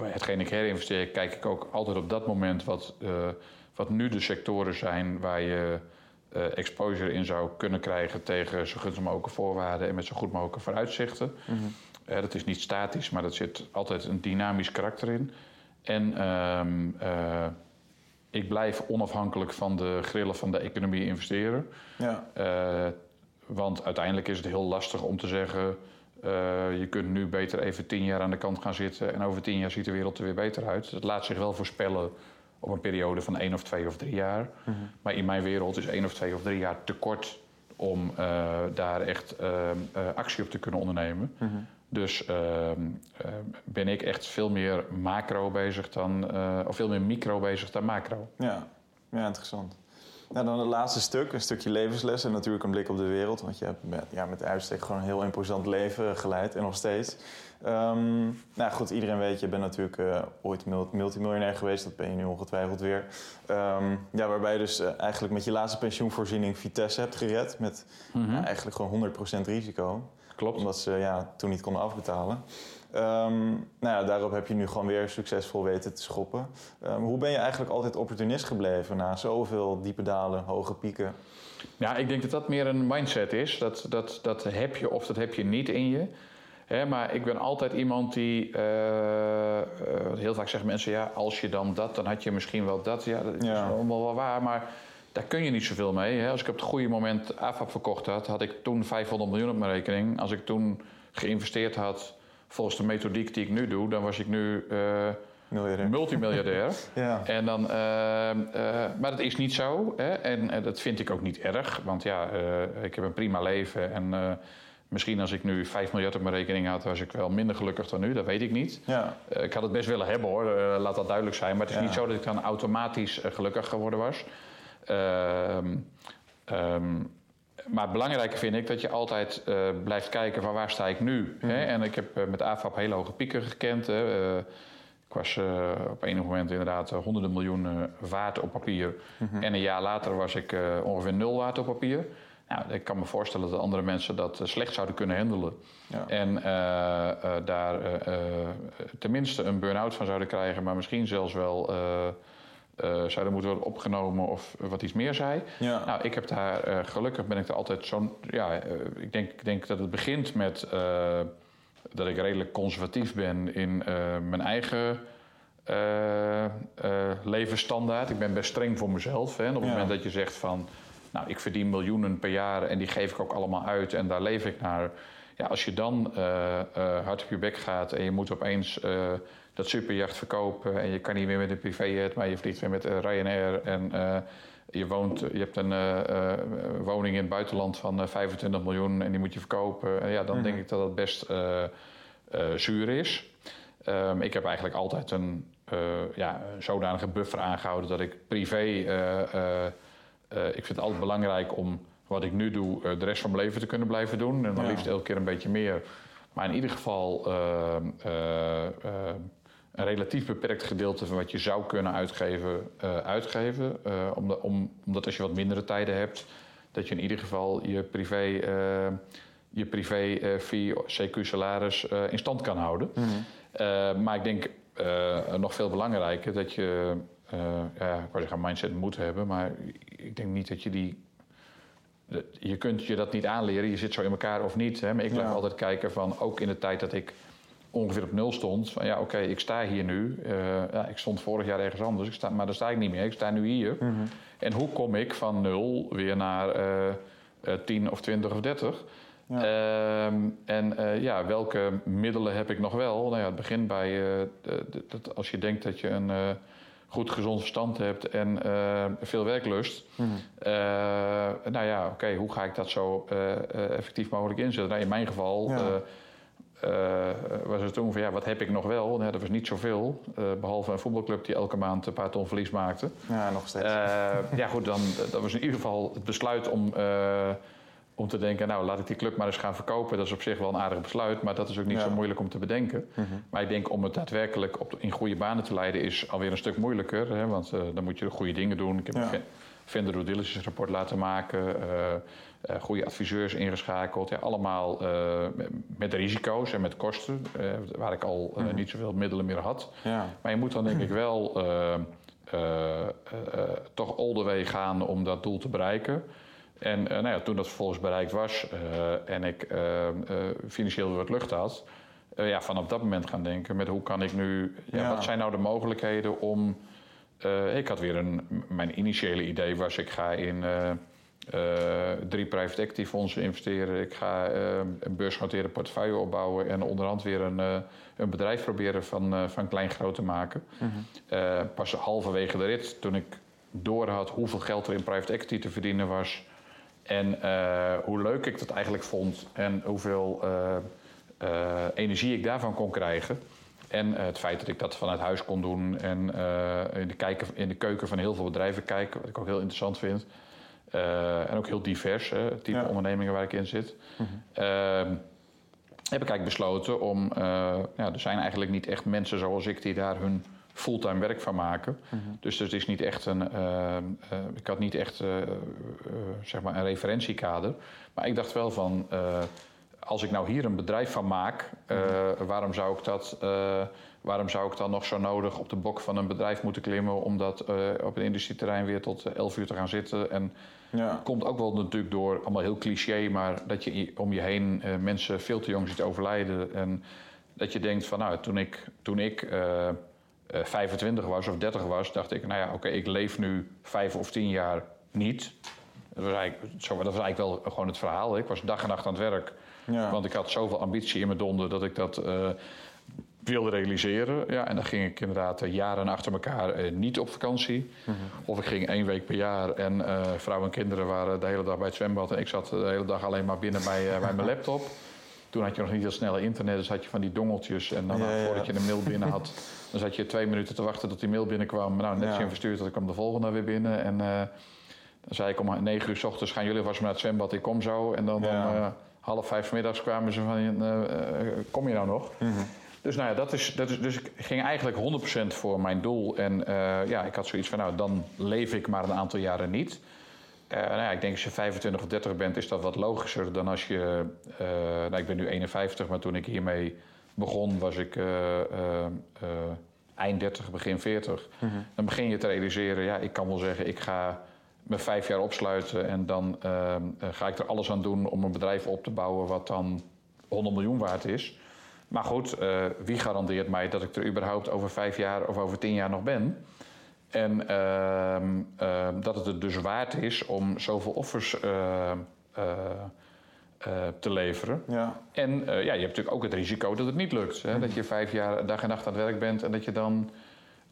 hetgeen ik herinvesteer, kijk ik ook altijd op dat moment wat, eh, wat nu de sectoren zijn waar je exposure in zou kunnen krijgen tegen zo gunstig mogelijke voorwaarden en met zo goed mogelijke vooruitzichten. Mhm. Dat is niet statisch, maar dat zit altijd een dynamisch karakter in. En ehm, eh, ik blijf onafhankelijk van de grillen van de economie investeren. Ja. Want uiteindelijk is het heel lastig om te zeggen... eh, je kunt nu beter even tien jaar aan de kant gaan zitten... en over tien jaar ziet de wereld er weer beter uit. Dat laat zich wel voorspellen op een periode van één of twee of drie jaar. Mhm. Maar in mijn wereld is één of twee of drie jaar te kort... om eh, daar echt eh, actie op te kunnen ondernemen. Mhm. Dus ehm, eh, ben ik echt veel meer macro bezig dan... of veel meer micro bezig dan macro. Ja. ja, interessant. Nou, dan het laatste stuk, een stukje levensles en natuurlijk een blik op de wereld. Want je hebt met, ja, met uitstek gewoon een heel imposant leven geleid en nog steeds. Ehm, nou goed, iedereen weet, je bent natuurlijk eh, ooit mul- multimiljonair geweest. Dat ben je nu ongetwijfeld weer. Ehm, ja, waarbij je dus eh, eigenlijk met je laatste pensioenvoorziening Vitesse hebt gered. Met ja, eigenlijk gewoon 100% risico. Klopt. Omdat ze ja, toen niet konden afbetalen. Ehm, nou ja, daarop heb je nu gewoon weer succesvol weten te schoppen. Ehm, hoe ben je eigenlijk altijd opportunist gebleven na zoveel diepe dalen, hoge pieken? Ja, ik denk dat dat meer een mindset is. Dat, dat, dat heb je of dat heb je niet in je. Maar ik ben altijd iemand die... eh, eh, heel vaak zeggen mensen... ja, als je dan dat, dan had je misschien wel dat. Ja, dat is Ja. allemaal wel waar, maar... Daar kun je niet zoveel mee. Als ik op het goede moment AFAP verkocht had... had ik toen 500 miljoen op mijn rekening. Als ik toen geïnvesteerd had... volgens de methodiek die ik nu doe... dan was ik nu eh, Miljardair. multimiljardair. Ja. En dan, eh, maar dat is niet zo. Hè? En, en dat vind ik ook niet erg. Want ja, ik heb een prima leven. En misschien als ik nu 5 miljard op mijn rekening had, was ik wel minder gelukkig dan nu. Dat weet ik niet. Ja. Ik had het best willen hebben hoor, laat dat duidelijk zijn. Maar het is Ja. niet zo dat ik dan automatisch gelukkig geworden was. Ehm, ehm, maar belangrijker vind ik dat je altijd eh, blijft kijken van waar sta ik nu. Hè? En ik heb eh, met AFAP hele hoge pieken gekend. Hè? Eh, ik was op enig moment inderdaad honderden miljoenen waard op papier. En een jaar later was ik ongeveer nul waard op papier. Nou, ik kan me voorstellen dat andere mensen dat slecht zouden kunnen handelen. Ja. En daar tenminste een burn-out van zouden krijgen, maar misschien zelfs wel zouden moeten worden opgenomen of wat iets meer zei. Ja. Nou, ik heb daar eh, gelukkig ben ik er altijd zo'n. Ja, eh, ik, denk, ik denk dat het begint met eh, dat ik redelijk conservatief ben in eh, mijn eigen. eh, eh, levensstandaard. Ik ben best streng voor mezelf. Hè. En op het Ja. moment dat je zegt van, nou, ik verdien miljoenen per jaar en die geef ik ook allemaal uit en daar leef ik naar. Ja, als je dan eh, eh, hard op je bek gaat en je moet opeens eh, dat superjacht verkopen en je kan niet meer met een privéjet, maar je vliegt weer met eh, Ryanair en eh, je, woont, je hebt een eh, woning in het buitenland van eh, 25 miljoen en die moet je verkopen. En ja, dan denk ik dat dat best zuur is. Ehm, ik heb eigenlijk altijd een ja, een zodanige buffer aangehouden dat ik privé. ik vind het altijd belangrijk om wat ik nu doe, de rest van mijn leven te kunnen blijven doen. En dan Ja. liefst elke keer een beetje meer. Maar in ieder geval ehm, eh, eh, een relatief beperkt gedeelte van wat je zou kunnen uitgeven, eh, uitgeven. Eh, omdat, om, omdat als je wat mindere tijden hebt, dat je in ieder geval je privé, eh, je privé fee, CQ salaris in stand kan houden. Mhm. Maar ik denk nog veel belangrijker dat je, ja, ik wou zeggen mindset moet hebben, maar ik denk niet dat je die. Je kunt je dat niet aanleren, je zit zo in elkaar of niet. Hè? Maar ik blijf Ja. altijd kijken van, ook in de tijd dat ik ongeveer op nul stond. Van ja, oké, ik sta hier nu. Uh, ja, ik stond vorig jaar ergens anders, ik sta, maar daar sta ik niet meer. Ik sta nu hier. Mhm. En hoe kom ik van nul weer naar uh, uh, 10 of 20 of 30? Ja. Ehm, en uh, ja, welke middelen heb ik nog wel? Nou ja, het begint bij dat als je denkt dat je een goed gezond verstand hebt en veel werklust. Mhm. nou ja, oké, hoe ga ik dat zo effectief mogelijk inzetten? Nou, in mijn geval. Ja. Uh, was het toen van ja, wat heb ik nog wel? Nou, dat was niet zoveel. Uh, behalve een voetbalclub die elke maand een paar ton verlies maakte. Ja, nog steeds. Uh, ja, goed, dan, dat was in ieder geval het besluit om, om te denken... nou, laat ik die club maar eens gaan verkopen. Dat is op zich wel een aardig besluit, maar dat is ook niet Ja. zo moeilijk om te bedenken. Mhm. Maar ik denk om het daadwerkelijk op, in goede banen te leiden... is alweer een stuk moeilijker, hè, want dan moet je de goede dingen doen. Ik heb Ja. Vendor due diligence rapport laten maken... eh, eh, goede adviseurs ingeschakeld. Ja, allemaal eh, met- risico's en met kosten, waar ik al Mhm. niet zoveel middelen meer had. Ja. Maar je moet dan denk ik wel toch all the way gaan om dat doel te bereiken. En nou ja, toen dat vervolgens bereikt was en ik financieel weer wat lucht had... ja, vanaf dat moment gaan denken met hoe kan ik nu... Ja, Ja. Wat zijn nou de mogelijkheden om... eh, ik had weer een... Mijn initiële idee was ik ga in... eh, eh, drie private equity fondsen investeren. Ik ga een beursgenoteerde portefeuille opbouwen en onderhand weer een, een bedrijf proberen van, van klein groot te maken. Mhm. Pas halverwege de rit, toen ik door had hoeveel geld er in private equity te verdienen was. En hoe leuk ik dat eigenlijk vond. En hoeveel energie ik daarvan kon krijgen. En eh, het feit dat ik dat vanuit huis kon doen. En eh, in, de kijken, in de keuken van heel veel bedrijven kijken. Wat ik ook heel interessant vind. Eh, en ook heel divers, type Ja. ondernemingen waar ik in zit. Ehm, heb ik eigenlijk besloten om... ja, er zijn eigenlijk niet echt mensen zoals ik die daar hun fulltime werk van maken. Dus het is niet echt een... eh, eh, ik had niet echt zeg maar een referentiekader. Maar ik dacht wel van... als ik nou hier een bedrijf van maak, eh, waarom, zou ik dat, eh, waarom zou ik dan nog zo nodig op de bok van een bedrijf moeten klimmen om dat eh, op een industrieterrein weer tot eh, 11 uur te gaan zitten? En Ja. komt ook wel natuurlijk door, allemaal heel cliché, maar dat je om je heen mensen veel te jong ziet overlijden. En dat je denkt van, nou, toen ik, toen ik eh, eh, 25 was of 30 was, dacht ik, nou ja, oké, ik leef nu vijf of tien jaar niet. Dat was, eigenlijk, dat was eigenlijk wel gewoon het verhaal. Ik was dag en nacht aan het werk. Ja. Want ik had zoveel ambitie in mijn donder dat ik dat eh, wilde realiseren. Ja, en dan ging ik inderdaad eh, jaren achter elkaar eh, niet op vakantie. Of ik ging één week per jaar en eh vrouw en kinderen waren de hele dag bij het zwembad. En ik zat de hele dag alleen maar binnen bij, bij mijn laptop. Toen had je nog niet dat snelle internet, dus had je van die dongeltjes. En dan Ja, ja. voordat je een mail binnen had, dan zat je twee minuten te wachten tot die mail binnenkwam. Nou, net Ja. je verstuurd, dan kwam de volgende weer binnen. En dan zei ik om negen uur s ochtends gaan jullie vast maar naar het zwembad, ik kom zo. En dan eh, half vijf middags kwamen ze van, eh, eh, kom je nou nog? Mhm. Dus, nou ja, dat is, dat is, dus ik ging eigenlijk 100% voor mijn doel. En eh, ja, ik had zoiets van, nou, dan leef ik maar een aantal jaren niet. Eh, nou ja, ik denk als je 25 of 30 bent, is dat wat logischer dan als je... nou, ik ben nu 51, maar toen ik hiermee begon, was ik eind 30, begin 40. Dan begin je te realiseren, ja, ik kan wel zeggen, ik ga me vijf jaar opsluiten... en dan eh, eh, ga ik er alles aan doen om een bedrijf op te bouwen wat dan 100 miljoen waard is... Maar goed, eh, wie garandeert mij dat ik er überhaupt over vijf jaar of over tien jaar nog ben? En ehm, ehm, dat het het dus waard is om zoveel offers eh, te leveren. Ja. En ja, je hebt natuurlijk ook het risico dat het niet lukt. Hè? Dat je vijf jaar dag en nacht aan het werk bent en dat je dan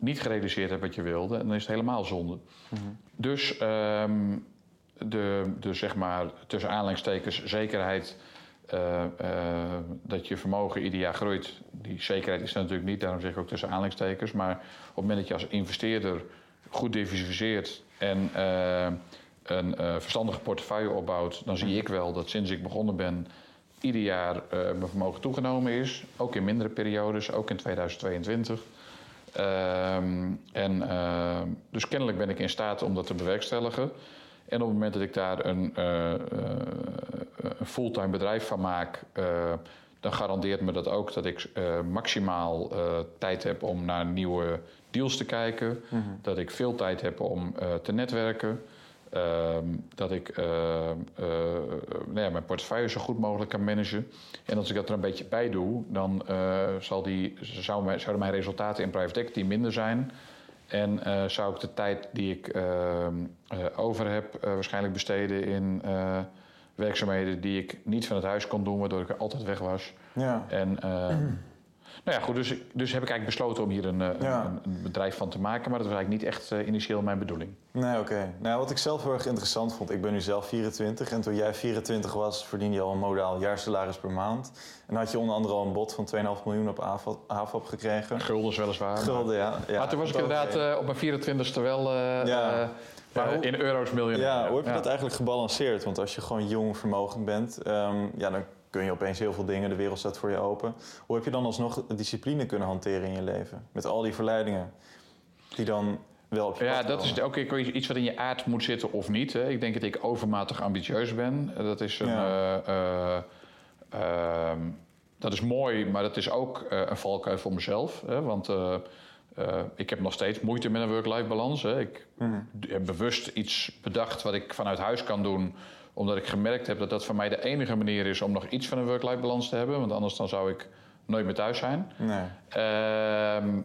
niet gerealiseerd hebt wat je wilde. En dan is het helemaal zonde. Dus ehm, de, de, zeg maar, tussen aanleidingstekens, zekerheid eh, eh, dat je vermogen ieder jaar groeit. Die zekerheid is er natuurlijk niet, daarom zeg ik ook tussen aanleidingstekens. Maar op het moment dat je als investeerder goed diversificeert en eh, een verstandige portefeuille opbouwt, dan zie ik wel dat sinds ik begonnen ben, ieder jaar mijn vermogen toegenomen is. Ook in mindere periodes, ook in 2022. Ehm, en, ehm, dus kennelijk ben ik in staat om dat te bewerkstelligen. En op het moment dat ik daar een, eh, eh, een fulltime bedrijf van maak, eh, dan garandeert me dat ook dat ik maximaal tijd heb om naar nieuwe deals te kijken. Dat ik veel tijd heb om te netwerken. Ehm, dat ik eh, eh, nou ja, mijn portefeuille zo goed mogelijk kan managen. En als ik dat er een beetje bij doe, dan uh, zal die, zou mijn, zouden mijn resultaten in private equity minder zijn. En zou ik de tijd die ik ehm, over heb waarschijnlijk besteden in werkzaamheden die ik niet van het huis kon doen, waardoor ik er altijd weg was. Ja. En ehm, nou ja, goed, dus, dus heb ik eigenlijk besloten om hier een, eh, een, een, bedrijf van te maken. Maar dat was eigenlijk niet echt uh, initieel mijn bedoeling. Nee, oké. Nou, wat ik zelf heel erg interessant vond, ik ben nu zelf 24. En toen jij 24 was, verdiende je al een modaal jaarsalaris per maand. En had je onder andere al een bod van 2,5 miljoen op AFAP gekregen. Guldens weliswaar. Gulden, ja. ja. Maar toen was ik inderdaad uh, op mijn 24ste wel... ja. Maar in euro's miljoen. Ja, hoe heb je dat eigenlijk gebalanceerd? Want als je gewoon jong vermogend bent, um, ja, dan kun je opeens heel veel dingen, de wereld staat voor je open. Hoe heb je dan alsnog discipline kunnen hanteren in je leven? Met al die verleidingen die dan wel op je Ja, dat is ook iets wat in je aard moet zitten of niet. Hè. Ik denk dat ik overmatig ambitieus ben. Dat is een... Ja. Uh, uh, dat is mooi, maar dat is ook uh, een valkuil voor mezelf. Hè, want uh, ik heb nog steeds moeite met een work-life balans. Hè. Ik mm. heb bewust iets bedacht wat ik vanuit huis kan doen omdat ik gemerkt heb dat dat voor mij de enige manier is om nog iets van een work-life balans te hebben. Want anders dan zou ik nooit meer thuis zijn. Nee. Uh,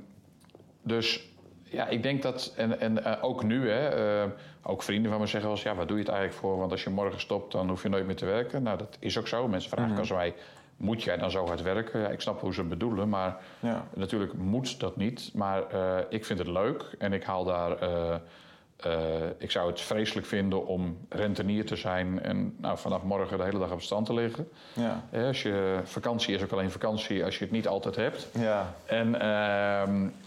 dus ja, ik denk dat, en, en uh, ook nu, hè, uh, ook vrienden van me zeggen wel eens, ja, wat doe je het eigenlijk voor? Want als je morgen stopt, dan hoef je nooit meer te werken. Nou, dat is ook zo. Mensen vragen mm -hmm. als wij, moet jij dan zo hard werken? Ja, ik snap hoe ze het bedoelen, maar ja. natuurlijk moet dat niet. Maar uh, ik vind het leuk en ik haal daar ik zou het vreselijk vinden om rentenier te zijn en nou, vanaf morgen de hele dag op stand te liggen. Ja. Uh, als je, vakantie is ook alleen vakantie als je het niet altijd hebt. Ja. En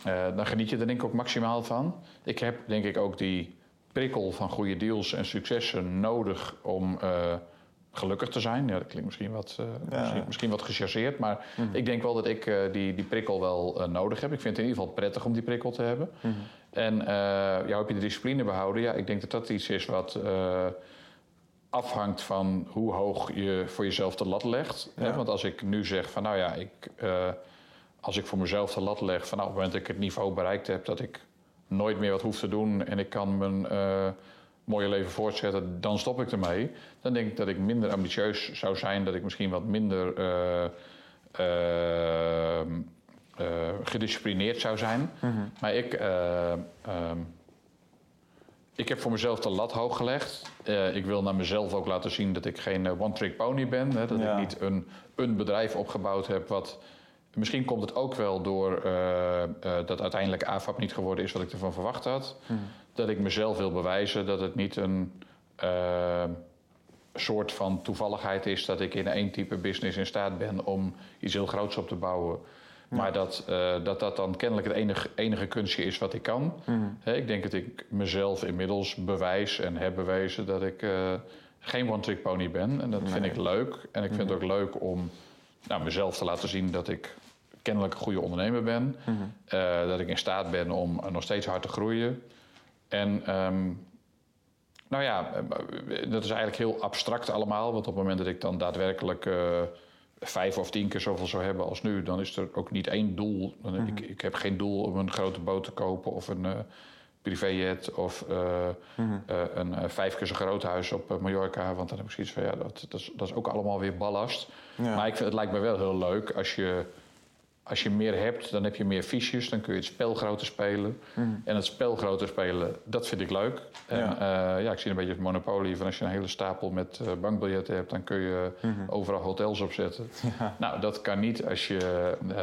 uh, dan geniet je er denk ik ook maximaal van. Ik heb denk ik ook die prikkel van goede deals en successen nodig om gelukkig te zijn. Ja, dat klinkt misschien wat, ja. misschien, misschien, wat gechargeerd, maar mm. ik denk wel dat ik die, die prikkel wel nodig heb. Ik vind het in ieder geval prettig om die prikkel te hebben. Mm. En uh, ja, heb je de discipline behouden? Ja, ik denk dat dat iets is wat uh, afhangt van hoe hoog je voor jezelf de lat legt. Ja. Hè? Want als ik nu zeg van nou ja, ik, uh, als ik voor mezelf de lat leg van nou, op het moment dat ik het niveau bereikt heb dat ik nooit meer wat hoef te doen en ik kan mijn mooie leven voortzetten, dan stop ik ermee. Dan denk ik dat ik minder ambitieus zou zijn, dat ik misschien wat minder uh, gedisciplineerd zou zijn. -hmm. Maar ik, um, ik heb voor mezelf de lat hoog gelegd. Ik wil naar mezelf ook laten zien dat ik geen one-trick pony ben. Hè, dat ja. ik niet een, een bedrijf opgebouwd heb wat... Misschien komt het ook wel door dat uiteindelijk AFAP niet geworden is wat ik ervan verwacht had. Mm. Dat ik mezelf wil bewijzen dat het niet een soort van toevalligheid is dat ik in één type business in staat ben om iets heel groots op te bouwen. Maar dat, uh, dat dat dan kennelijk het enige, enige kunstje is wat ik kan. Mm. He, ik denk dat ik mezelf inmiddels bewijs en heb bewezen dat ik uh, geen one-trick pony ben. En dat nee. vind ik leuk. En ik vind mm. het ook leuk om nou, mezelf te laten zien dat ik kennelijk een goede ondernemer ben. Mm. Uh, dat ik in staat ben om nog steeds hard te groeien. En um, nou ja, dat is eigenlijk heel abstract allemaal. Want op het moment dat ik dan daadwerkelijk vijf of tien keer zoveel zou hebben als nu, dan is er ook niet één doel. Dan, mm -hmm. ik, ik, heb geen doel om een grote boot te kopen of een uh, privéjet of uh, mm -hmm. uh, een vijf keer zo groot huis op Mallorca. Want dan heb ik zoiets van ja, dat, dat, is, dat is ook allemaal weer ballast. Ja. Maar ik vind, het lijkt me wel heel leuk als je als je meer hebt, dan heb je meer fiches. Dan kun je het spel groter spelen. Mm. En het spel groter spelen, dat vind ik leuk. En ja, uh, ja ik zie een beetje het monopolie van als je een hele stapel met uh, bankbiljetten hebt, dan kun je mm -hmm. overal hotels opzetten. Ja. Nou, dat kan niet als je. Uh,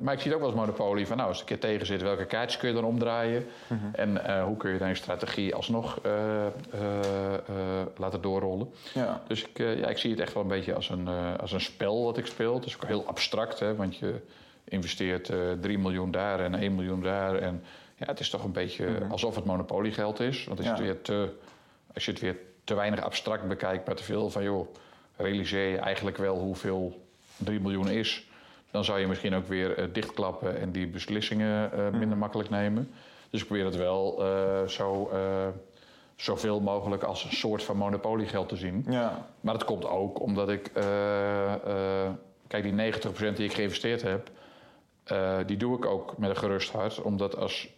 maar ik zie het ook wel als monopolie van nou, als het een keer tegen zit, welke kaartjes kun je dan omdraaien? Mm -hmm. En hoe kun je dan je strategie alsnog laten doorrollen? Ja. Dus ik, ja, ik zie het echt wel een beetje als een, als een spel wat ik speel. Het is ook heel abstract, hè, want je investeert uh, eh, 3 miljoen daar en 1 miljoen daar. En ja, het is toch een beetje mm -hmm. alsof het monopoliegeld is. Want ja. je het weer te, als je het weer te weinig abstract bekijkt, maar te veel van joh, realiseer je eigenlijk wel hoeveel 3 miljoen is. Dan zou je misschien ook weer uh, dichtklappen en die beslissingen uh, minder mm. makkelijk nemen. Dus ik probeer het wel zo zoveel mogelijk als een soort van monopoliegeld te zien. Ja. Maar dat komt ook omdat ik. kijk, die 90% die ik geïnvesteerd heb, uh, die doe ik ook met een gerust hart. Omdat als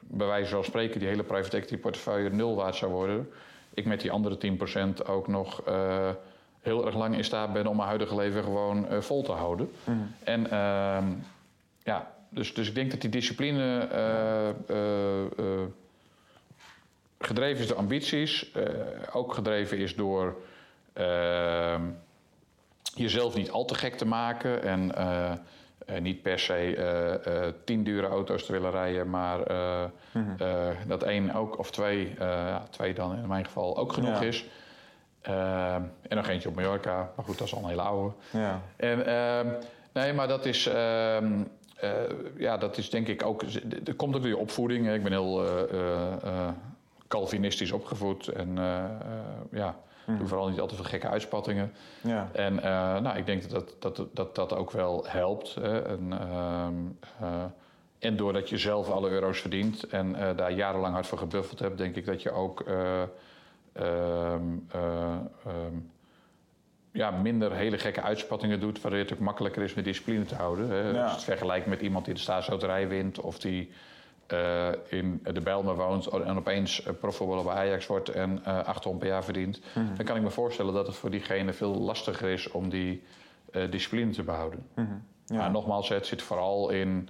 bij wijze van spreken die hele private equity portefeuille nul waard zou worden... ik met die andere 10% ook nog eh, heel erg lang in staat ben om mijn huidige leven gewoon eh, vol te houden. Mhm. En ehm, ja, dus, dus ik denk dat die discipline eh, eh, eh, gedreven is door ambities, eh, ook gedreven is door ehm, jezelf niet al te gek te maken en eh, niet per se eh, eh, tien dure auto's te willen rijden, maar Mhm. dat één ook of twee, ja, twee dan in mijn geval ook genoeg Ja. is. En nog eentje op Mallorca, maar goed, dat is al een hele oude. Ja. En, ehm, nee, maar dat is, ehm, eh, ja, dat is denk ik ook. Er komt ook door je opvoeding. Hè. Ik ben heel Calvinistisch opgevoed. En eh, doe vooral niet al te veel gekke uitspattingen. Ja. En eh, nou, ik denk dat dat, dat, dat, dat ook wel helpt. Hè. En, ehm, eh, en doordat je zelf alle euro's verdient en eh, daar jarenlang hard voor gebuffeld hebt, denk ik dat je ook eh, ehm, eh, ehm, ja, minder hele gekke uitspattingen doet, waardoor het ook makkelijker is met discipline te houden. Hè. Ja. Als je het vergelijkt met iemand die de staatsloterij wint of die eh, in de Bijlmer woont en opeens uh, profvoetballer bij Ajax wordt en uh, 800 per jaar verdient, Mhm. dan kan ik me voorstellen dat het voor diegene veel lastiger is om die eh, discipline te behouden. Mhm. Ja. Maar nogmaals, het zit vooral in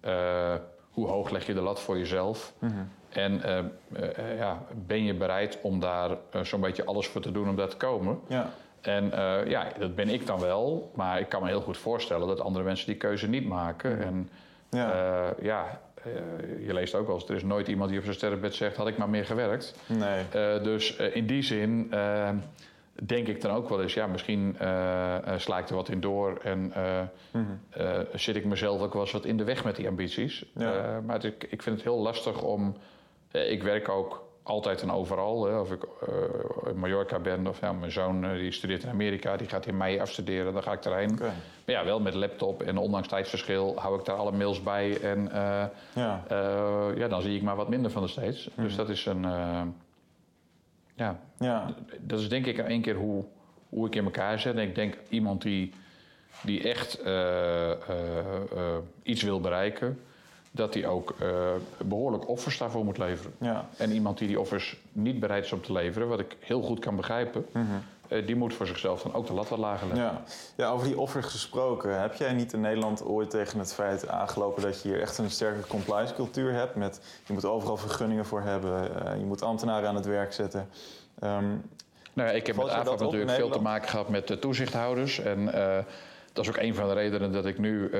eh, hoe hoog leg je de lat voor jezelf. Mhm. En eh, eh, ja, ben je bereid om daar eh, zo'n beetje alles voor te doen om daar te komen? Ja. En eh, ja, dat ben ik dan wel. Maar ik kan me heel goed voorstellen dat andere mensen die keuze niet maken. En Ja. eh, ja, eh, je leest ook wel eens, er is nooit iemand die op zijn sterrenbed zegt... had ik maar meer gewerkt. Nee. Eh, dus eh, in die zin denk ik dan ook wel eens... ja, misschien sla ik er wat in door... en Mhm. zit ik mezelf ook wel eens wat in de weg met die ambities. Ja. Maar het- ik, ik vind het heel lastig om... ik werk ook altijd en overal. Hè. Of ik eh, in Mallorca ben, of ja, mijn zoon eh, die studeert in Amerika... die gaat in mei afstuderen, dan ga ik erheen. Maar ja, wel met laptop en ondanks tijdsverschil... hou ik daar alle mails bij en... eh, Ja. ja, dan zie ik maar wat minder van de steeds. Mhm. Dus dat is een. ja, Ja. dat is denk ik in één keer hoe, hoe ik in elkaar zet. En ik denk iemand die, die echt iets wil bereiken, dat hij ook eh, behoorlijk offers daarvoor moet leveren. Ja. En iemand die die offers niet bereid is om te leveren, wat ik heel goed kan begrijpen, Mhm. eh, die moet voor zichzelf dan ook de lat wat lager leggen. Ja. ja, over die offers gesproken. Heb jij niet in Nederland ooit tegen het feit aangelopen dat je hier echt een sterke compliance cultuur hebt? Met je moet overal vergunningen voor hebben, eh, je moet ambtenaren aan het werk zetten. Ehm, Nou ja, ik heb met AFAP natuurlijk veel te maken gehad met de toezichthouders. En dat is ook een van de redenen dat ik nu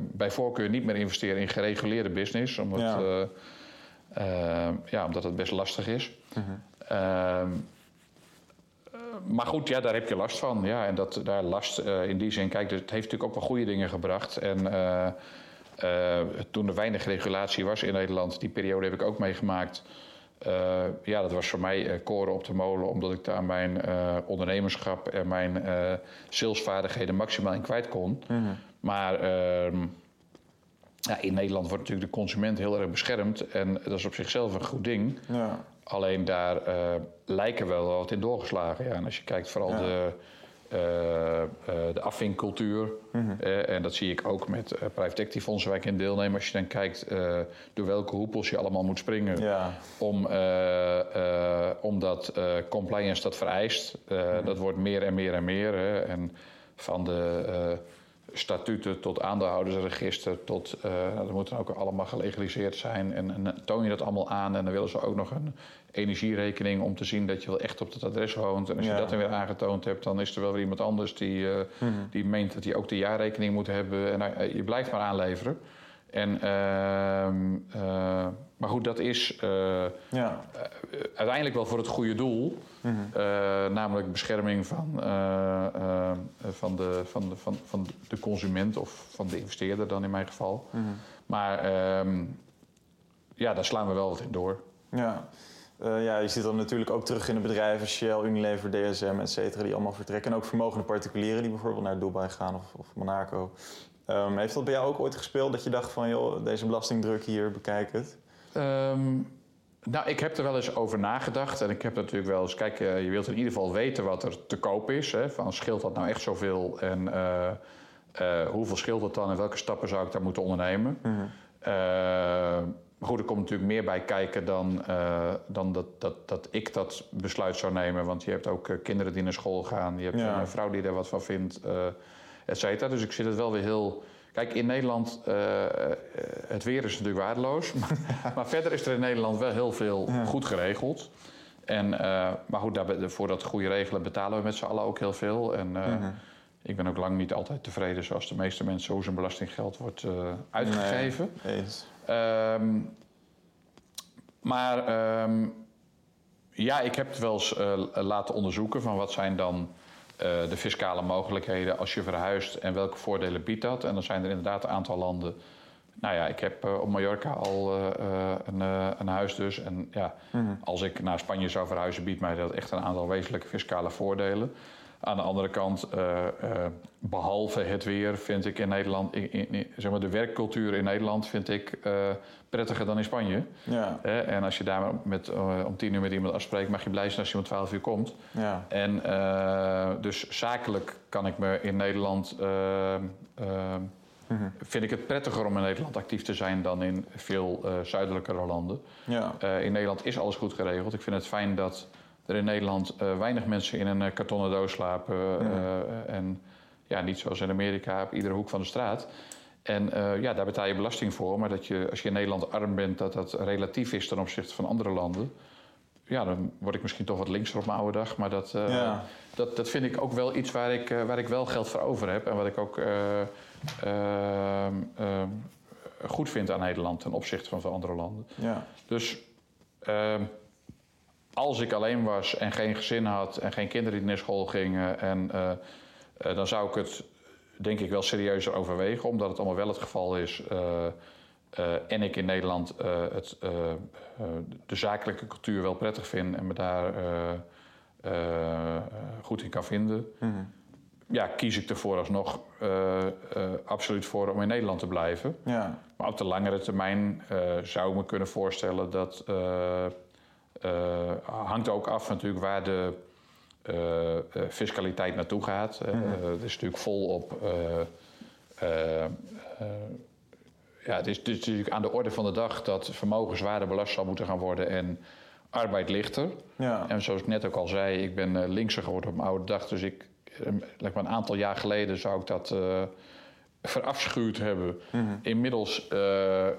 bij voorkeur niet meer investeer in gereguleerde business. Omdat, Ja. eh, eh, ja, omdat het best lastig is. Mhm. Ehm, eh, maar goed, ja, daar heb je last van. Ja, en dat, daar last eh, in die zin, kijk, het heeft natuurlijk ook wel goede dingen gebracht. En eh, eh, toen er weinig regulatie was in Nederland, die periode heb ik ook meegemaakt. Eh, ja, dat was voor mij eh, koren op de molen, omdat ik daar mijn eh, ondernemerschap en mijn eh, salesvaardigheden maximaal in kwijt kon. Mhm. Maar ehm, ja, in Nederland wordt natuurlijk de consument heel erg beschermd en dat is op zichzelf een goed ding. Ja. Alleen daar eh, lijken wel wat in doorgeslagen. Ja. En als je kijkt vooral Ja. de, eh, de afvinkcultuur. Mhm. en dat zie ik ook met private equity fondsen waar ik in deelneem. Als je dan kijkt door welke hoepels je allemaal moet springen. Ja. Om, omdat compliance dat vereist. Eh, Dat wordt meer en meer en meer. Hè. En van de statuten tot aandeelhoudersregister... tot, eh, dat moet dan ook allemaal gelegaliseerd zijn. En, en toon je dat allemaal aan en dan willen ze ook nog een energierekening... om te zien dat je wel echt op dat adres woont. En als Ja. je dat dan weer aangetoond hebt... dan is er wel weer iemand anders die, eh, Mhm. die meent dat hij ook de jaarrekening moet hebben. En je blijft maar aanleveren. En, ehm, eh, maar goed, dat is eh, Ja. eh, uiteindelijk wel voor het goede doel. Mhm. Namelijk bescherming van, van, de, van, de, van, van de consument of van de investeerder dan in mijn geval. Mhm. Maar ehm, ja, daar slaan we wel wat in door. Ja. Ja, je ziet dan natuurlijk ook terug in de bedrijven Shell, Unilever, DSM, et cetera, die allemaal vertrekken. En ook vermogende particulieren die bijvoorbeeld naar Dubai gaan of, of Monaco. Ehm, heeft dat bij jou ook ooit gespeeld dat je dacht van, joh, deze belastingdruk hier, bekijk het? Ehm, nou, ik heb er wel eens over nagedacht. En ik heb natuurlijk wel eens... Kijk, eh, je wilt in ieder geval weten wat er te koop is. Hè, van, scheelt dat nou echt zoveel? En eh, eh, hoeveel scheelt het dan? En welke stappen zou ik daar moeten ondernemen? Mhm. Eh, maar goed, er komt natuurlijk meer bij kijken dan, dan dat, dat, dat ik dat besluit zou nemen. Want je hebt ook kinderen die naar school gaan. Je hebt ja. een vrouw die er wat van vindt, et cetera. Dus ik zit het wel weer heel... Kijk, in Nederland, het weer is natuurlijk waardeloos. Maar, maar, verder is er in Nederland wel heel veel ja. goed geregeld. En, maar goed, daar, voor dat goede regelen betalen we met z'n allen ook heel veel. En mm-hmm. ik ben ook lang niet altijd tevreden zoals de meeste mensen hoe zijn belastinggeld wordt uitgegeven. Nee, Um, maar um, ja, ik heb het wel eens laten onderzoeken van wat zijn dan de fiscale mogelijkheden als je verhuist en welke voordelen biedt dat. En dan zijn er inderdaad een aantal landen. Nou ja, ik heb uh, op Mallorca al een, een, huis dus. En ja, mm -hmm. als ik naar Spanje zou verhuizen, biedt mij dat echt een aantal wezenlijke fiscale voordelen. Aan de andere kant, uh, uh, behalve het weer, vind ik in Nederland, in, in, zeg maar de werkcultuur in Nederland vind ik uh, prettiger dan in Spanje. Ja. en als je daar met, om tien uur met iemand afspreekt, mag je blij zijn als je om twaalf uur komt. Ja. En dus zakelijk kan ik me in Nederland. Mm-hmm. Vind ik het prettiger om in Nederland actief te zijn dan in veel zuidelijkere landen. Ja. in Nederland is alles goed geregeld. Ik vind het fijn dat er in Nederland uh, weinig mensen in een uh, kartonnen doos slapen. Uh, en ja, niet zoals in Amerika op iedere hoek van de straat. En ja, daar betaal je belasting voor. Maar dat je, als je in Nederland arm bent, dat dat relatief is ten opzichte van andere landen. Ja, dan word ik misschien toch wat linkser op mijn oude dag. Maar dat, ja. dat, dat vind ik ook wel iets waar ik, waar ik wel geld voor over heb. En wat ik ook goed vind aan Nederland ten opzichte van veel andere landen. Ja. Dus ehm, als ik alleen was en geen gezin had en geen kinderen die naar school gingen, en, uh, uh, dan zou ik het denk ik wel serieuzer overwegen, omdat het allemaal wel het geval is. Uh, en ik in Nederland het, de zakelijke cultuur wel prettig vind en me daar goed in kan vinden. Mm-hmm. Ja, kies ik ervoor alsnog absoluut voor om in Nederland te blijven. Ja. Maar op de langere termijn zou ik me kunnen voorstellen dat hangt ook af natuurlijk waar de uh, fiscaliteit naartoe gaat. Mm -hmm. het is natuurlijk volop. ja, het is, het is natuurlijk aan de orde van de dag dat vermogen zwaarder belast zal moeten gaan worden en arbeid lichter. Ja. En zoals ik net ook al zei, ik ben linkser geworden op mijn oude dag. Dus ik, een aantal jaar geleden zou ik dat verafschuwd hebben. Mm-hmm. Inmiddels uh, uh,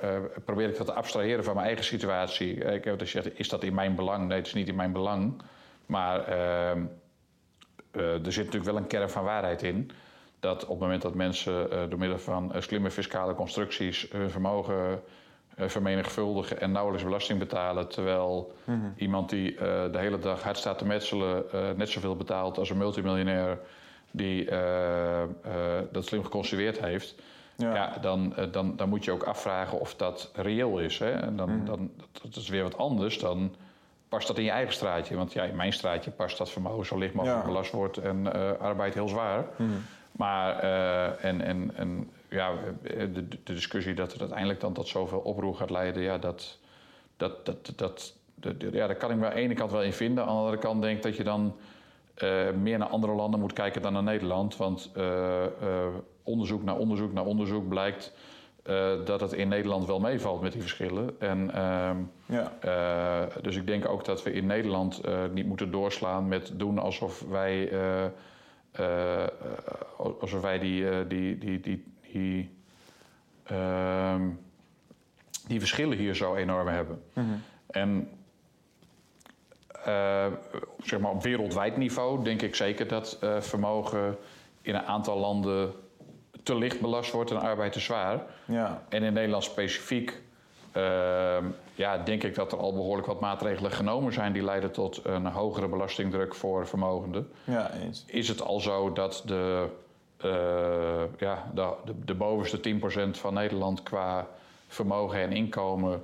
probeer ik dat te abstraheren van mijn eigen situatie. Ik heb gezegd, is dat in mijn belang? Nee, het is niet in mijn belang. Maar uh, er zit natuurlijk wel een kern van waarheid in. Dat op het moment dat mensen door middel van slimme fiscale constructies hun vermogen vermenigvuldigen en nauwelijks belasting betalen. Terwijl mm-hmm. iemand die de hele dag hard staat te metselen net zoveel betaalt als een multimiljonair die uh, uh, dat slim geconstrueerd heeft, ja. ja dan, uh, dan, dan moet je ook afvragen of dat reëel is. Hè? En dan, Mm. dan, dat is weer wat anders dan past dat in je eigen straatje. Want ja, in mijn straatje past dat vermogen zo licht mogelijk Ja. belast wordt en arbeid heel zwaar. Mm. Maar, en, en, en ja, de, de discussie dat het uiteindelijk dan tot zoveel oproer gaat leiden, ja, dat, dat, dat, dat, dat, ja, daar kan ik me aan de ene kant wel in vinden. Aan de andere kant denk ik dat je dan uh, meer naar andere landen moet kijken dan naar Nederland. Want uh, uh, onderzoek naar onderzoek naar onderzoek blijkt dat het in Nederland wel meevalt met die verschillen. En, ehm, ja. dus ik denk ook dat we in Nederland niet moeten doorslaan met doen alsof wij, alsof wij die, die, die, die, die, ehm, die verschillen hier zo enorm hebben. Mm-hmm. En uh, zeg maar op wereldwijd niveau denk ik zeker dat uh, vermogen in een aantal landen te licht belast wordt en arbeid te zwaar. Ja. En in Nederland specifiek uh, ja, denk ik dat er al behoorlijk wat maatregelen genomen zijn die leiden tot een hogere belastingdruk voor vermogenden. Ja, eens. Is het al zo dat de, ja, de, de, de bovenste 10% van Nederland qua vermogen en inkomen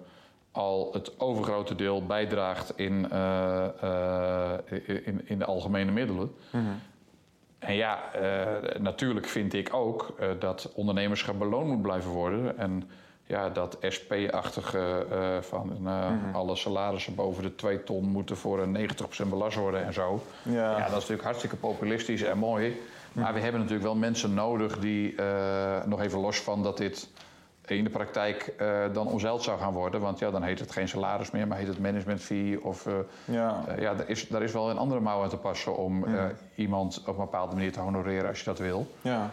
al het overgrote deel bijdraagt in, uh, uh, in, in, de algemene middelen. Mm-hmm. En ja, uh, natuurlijk vind ik ook dat ondernemerschap beloond moet blijven worden. En ja, dat SP-achtige van Mm-hmm. alle salarissen boven de 2 ton moeten voor een 90% belast worden en zo. Ja. dat is natuurlijk hartstikke populistisch en mooi. Maar we hebben natuurlijk wel mensen nodig die, nog even los van dat dit in de praktijk uh, dan omzeild zou gaan worden. Want ja, dan heet het geen salaris meer, maar heet het management fee. Of, uh, ja, uh, ja daar, is, daar is wel een andere mouw aan te passen om iemand op een bepaalde manier te honoreren als je dat wil. Ja.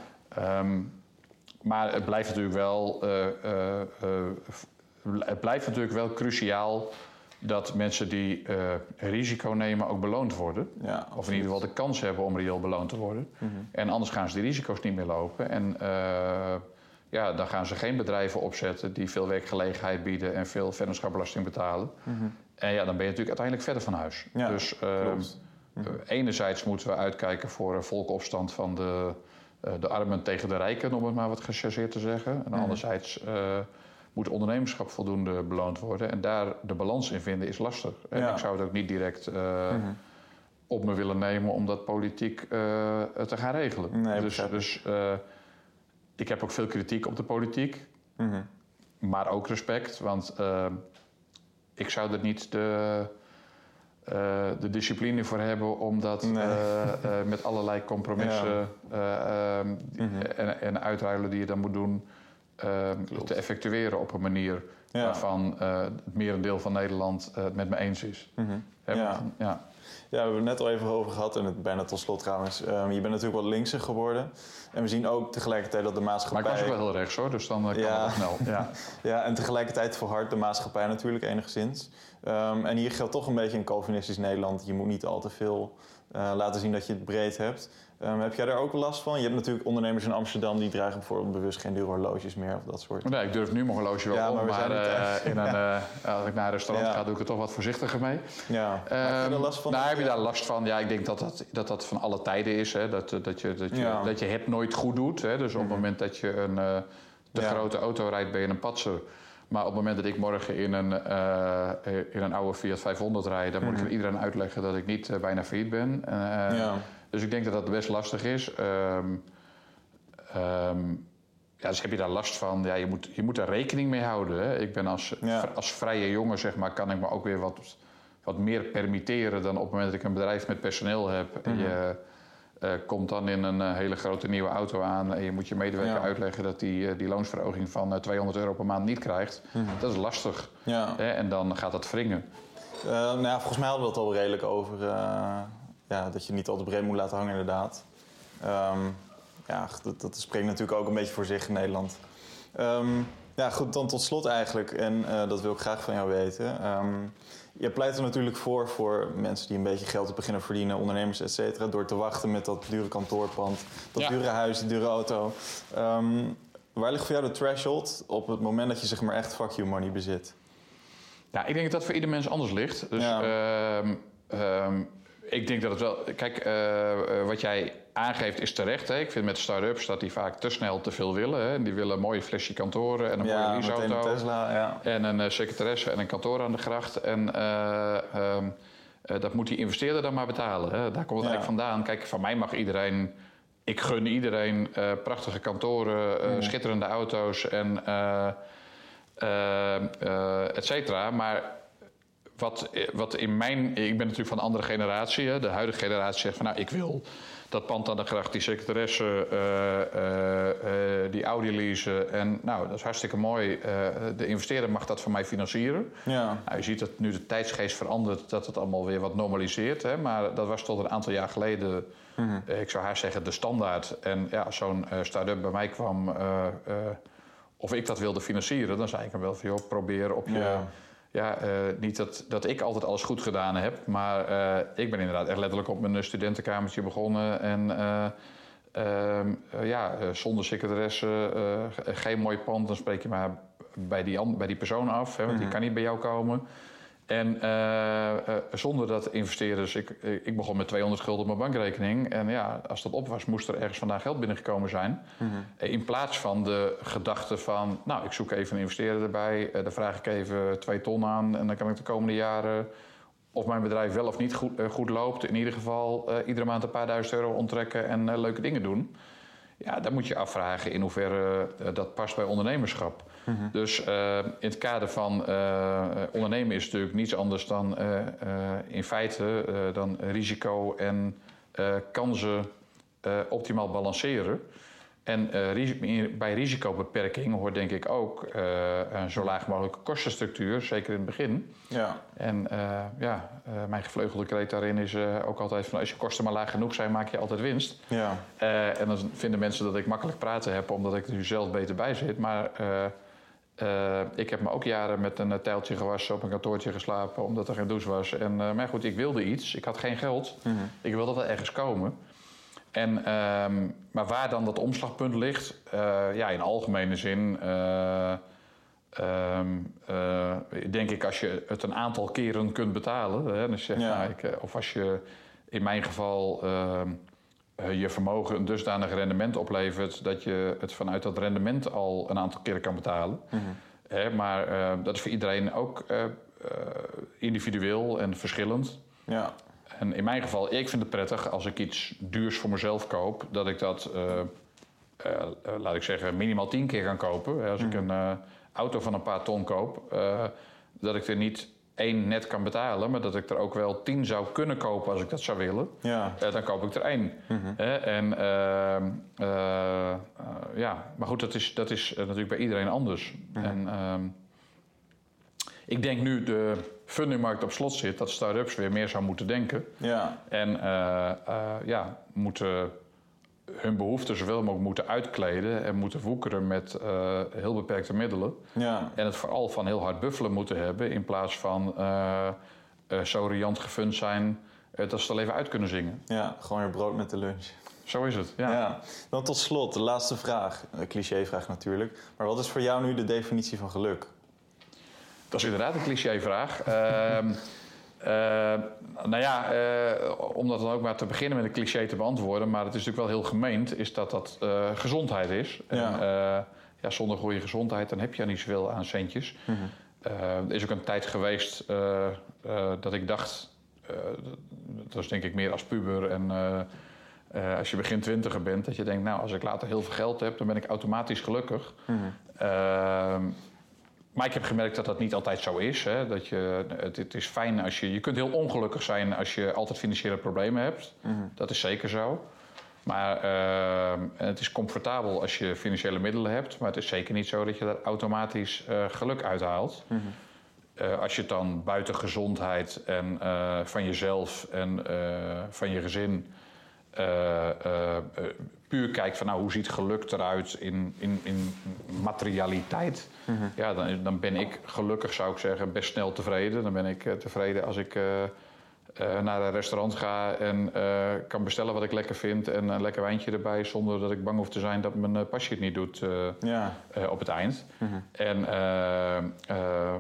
Um, maar het blijft natuurlijk wel, het blijft natuurlijk wel cruciaal dat mensen die risico nemen ook beloond worden. Ja, of in ieder geval de kans hebben om reëel beloond te worden. Mm -hmm. En anders gaan ze die risico's niet meer lopen. En ja, dan gaan ze geen bedrijven opzetten die veel werkgelegenheid bieden en veel vennootschapbelasting betalen. Mhm. En ja, dan ben je natuurlijk uiteindelijk verder van huis. Ja, dus uh, enerzijds moeten we uitkijken voor een volkopstand van de, uh, de armen tegen de rijken, om het maar wat gechargeerd te zeggen. En mhm. anderzijds uh, moet ondernemerschap voldoende beloond worden. En daar de balans in vinden is lastig. En ik zou het ook niet direct op me willen nemen om dat politiek te gaan regelen. Nee, dus, dus ik heb ook veel kritiek op de politiek. Mhm. Maar ook respect, want uh, ik zou er niet de, uh, de discipline voor hebben om dat nee. uh, met allerlei compromissen ja. Ehm, mm en, en, uitruilen die je dan moet doen, ehm, te effectueren op een manier ja. waarvan het merendeel van Nederland het met me eens is. Mm -hmm. ja. ja. Ja, we hebben het net al even over gehad en het bijna tot slot trouwens. Um, je bent natuurlijk wat linkser geworden. En we zien ook tegelijkertijd dat de maatschappij... Maar ik was ook wel heel rechts hoor, dus dan uh, kan ja. het snel. Ja. ja, en tegelijkertijd verhardt de maatschappij natuurlijk enigszins. Um, en hier geldt toch een beetje in Calvinistisch Nederland... je moet niet al te veel uh, laten zien dat je het breed hebt. Um, heb jij daar ook last van? Je hebt natuurlijk ondernemers in Amsterdam die dragen bijvoorbeeld bewust geen dure horloges meer of dat soort. Nee, ik durf nu mijn horloge wel ja, om, maar, uh, in een, uh, als ik naar een restaurant ja. ga, doe ik er toch wat voorzichtiger mee. Ja. Um, heb je daar ehm, last van? Nou, heb je daar last van? Ja, ik denk dat dat, dat, dat van alle tijden is. Hè? Dat, dat, je, dat, je, dat je het nooit goed doet. Hè? Dus op het mhm. moment dat je een te grote auto rijdt, ben je een patser. Maar op het moment dat ik morgen in een, uh, in een oude Fiat 500 rijd, dan moet ik mhm. iedereen uitleggen dat ik niet uh, bijna failliet ben. Uh, ja. Dus ik denk dat dat best lastig is. Um, um, ja, dus heb je daar last van? Ja, je moet, je moet er rekening mee houden. Hè? Ik ben als, als vrije jongen, zeg maar, kan ik me ook weer wat, wat meer permitteren dan op het moment dat ik een bedrijf met personeel heb. Mm Je uh, komt dan in een uh, hele grote nieuwe auto aan en je moet je medewerker ja. uitleggen dat die, uh, die loonsverhoging van 200 euro per maand niet krijgt. Mm -hmm. Dat is lastig. Ja. En dan gaat dat wringen. nou ja, volgens mij hadden we het al redelijk over ja, dat je niet al te breed moet laten hangen, inderdaad. Um, ja, dat, dat spreekt natuurlijk ook een beetje voor zich in Nederland. Um, ja, goed, dan tot slot eigenlijk, en dat wil ik graag van jou weten. Um, je pleit er natuurlijk voor voor mensen die een beetje geld te beginnen verdienen, ondernemers, et cetera, door te wachten met dat dure kantoorpand, dat ja. dure huis, die dure auto. Um, waar ligt voor jou de threshold op het moment dat je zeg maar echt fuck you money bezit? Ja, ik denk dat dat voor ieder mens anders ligt. Dus ja. um, ik denk dat het wel. Kijk, uh, wat jij aangeeft is terecht. Hè. Ik vind met start-ups dat die vaak te snel te veel willen. Hè. Die willen een mooie flesje kantoren en een ja, mooie leaseauto. Tesla, ja. En een uh, secretaresse en een kantoor aan de gracht. En uh, um, dat moet die investeerder dan maar betalen. Hè. Daar komt het ja. eigenlijk vandaan. Kijk, van mij mag iedereen. Ik gun iedereen prachtige kantoren, mm. schitterende auto's en et cetera. Maar wat, wat in mijn. Ik ben natuurlijk van een andere generatie. Hè. De huidige generatie zegt van nou, ik wil dat pand aan de gracht, die secretaresse, uh, uh, die Audi leasen. En nou, dat is hartstikke mooi. de investeerder mag dat voor mij financieren. Ja. Nou, je ziet dat nu de tijdsgeest verandert, dat het allemaal weer wat normaliseert. Hè. Maar dat was tot een aantal jaar geleden, mm ik zou haar zeggen, de standaard. En ja, zo'n start-up bij mij kwam, of ik dat wilde financieren, dan zei ik hem wel van joh, probeer op je. Ja ja, uh, niet dat, dat ik altijd alles goed gedaan heb, maar uh, ik ben inderdaad echt letterlijk op mijn studentenkamertje begonnen. En uh, ja, zonder secretaresse, geen mooi pand, dan spreek je maar bij die, bij die persoon af, hè, want mm -hmm. die kan niet bij jou komen. En uh, uh, zonder dat investeerders, ik, ik begon met 200 gulden op mijn bankrekening. En ja, als dat op was, moest er ergens vandaan geld binnengekomen zijn. Mm -hmm. In plaats van de gedachte van, nou, ik zoek even een investeerder erbij. Daar vraag ik even twee ton aan. En dan kan ik de komende jaren, of mijn bedrijf wel of niet goed, goed loopt, in ieder geval iedere maand een paar duizend euro onttrekken en leuke dingen doen. Ja, dan moet je afvragen in hoeverre dat past bij ondernemerschap. Mhm. Dus uh, in het kader van uh, ondernemen is natuurlijk niets anders dan uh, in feite dan risico en kansen optimaal balanceren. En bij risicobeperking hoort denk ik ook een zo laag mogelijke kostenstructuur, zeker in het begin. Ja. En uh, ja, mijn gevleugelde kreet daarin is ook altijd van als je kosten maar laag genoeg zijn, maak je altijd winst. Ja. en dan vinden mensen dat ik makkelijk praten heb, omdat ik er nu zelf beter bij zit. Maar ik heb me ook jaren met een tijltje gewassen, op een kantoortje geslapen, omdat er geen douche was. En, maar goed, ik wilde iets, ik had geen geld, mm -hmm. ik wilde wel ergens komen. En, ehm, maar waar dan dat omslagpunt ligt, ja, in algemene zin. Uh, denk ik als je het een aantal keren kunt betalen. Hè, zeg, ja. nou, ik, of als je in mijn geval ehm, je vermogen een dusdanig rendement oplevert dat je het vanuit dat rendement al een aantal keren kan betalen. Mm -hmm. hè, maar dat is voor iedereen ook individueel en verschillend. Ja. En in mijn geval, ik vind het prettig als ik iets duurs voor mezelf koop, dat ik dat, laat ik zeggen, minimaal tien keer kan kopen. Als ik mhm. een auto van een paar ton koop, dat ik er niet één net kan betalen, maar dat ik er ook wel tien zou kunnen kopen als ik dat zou willen. Ja. dan koop ik er één. Mhm. en, ehm, ja, maar goed, dat is, dat is natuurlijk bij iedereen anders. Mhm. En, ehm, ik denk nu de fundingmarkt op slot zit, dat start-ups weer meer zou moeten denken. Ja. En ja, moeten hun behoeften zoveel mogelijk moeten uitkleden en moeten woekeren met uh, heel beperkte middelen. Ja. En het vooral van heel hard buffelen moeten hebben in plaats van zo riant gefund zijn dat ze het al even uit kunnen zingen. Ja, gewoon weer brood met de lunch. Zo is het, ja. ja. Dan tot slot, de laatste vraag. Een clichévraag natuurlijk. Maar wat is voor jou nu de definitie van geluk? Dat is inderdaad een clichévraag. uh, nou ja, uh, om dat dan ook maar te beginnen met een cliché te beantwoorden, maar het is natuurlijk wel heel gemeend, is dat dat uh, gezondheid is. Ja. En, ja, zonder goede gezondheid dan heb je niet zoveel aan centjes. Mm -hmm. er is ook een tijd geweest dat ik dacht, dat was denk ik meer als puber en als je begin twintiger bent, dat je denkt, nou als ik later heel veel geld heb, dan ben ik automatisch gelukkig. Mm -hmm. Maar ik heb gemerkt dat dat niet altijd zo is. Hè? Dat je, het, het, is fijn als je. Je kunt heel ongelukkig zijn als je altijd financiële problemen hebt. Mhm. Dat is zeker zo. Maar uh, het is comfortabel als je financiële middelen hebt. Maar het is zeker niet zo dat je daar automatisch uh, geluk uithaalt. Mm uh, als je het dan buiten gezondheid en van jezelf en van je gezin puur kijkt van nou, hoe ziet geluk eruit in, in, in materialiteit. Mhm. Ja, dan, dan ben ik gelukkig, zou ik zeggen, best snel tevreden. Dan ben ik uh, tevreden als ik uh, uh, naar een restaurant ga en kan bestellen wat ik lekker vind en een lekker wijntje erbij, zonder dat ik bang hoef te zijn dat mijn pasje het niet doet ja. op het eind. Mhm. En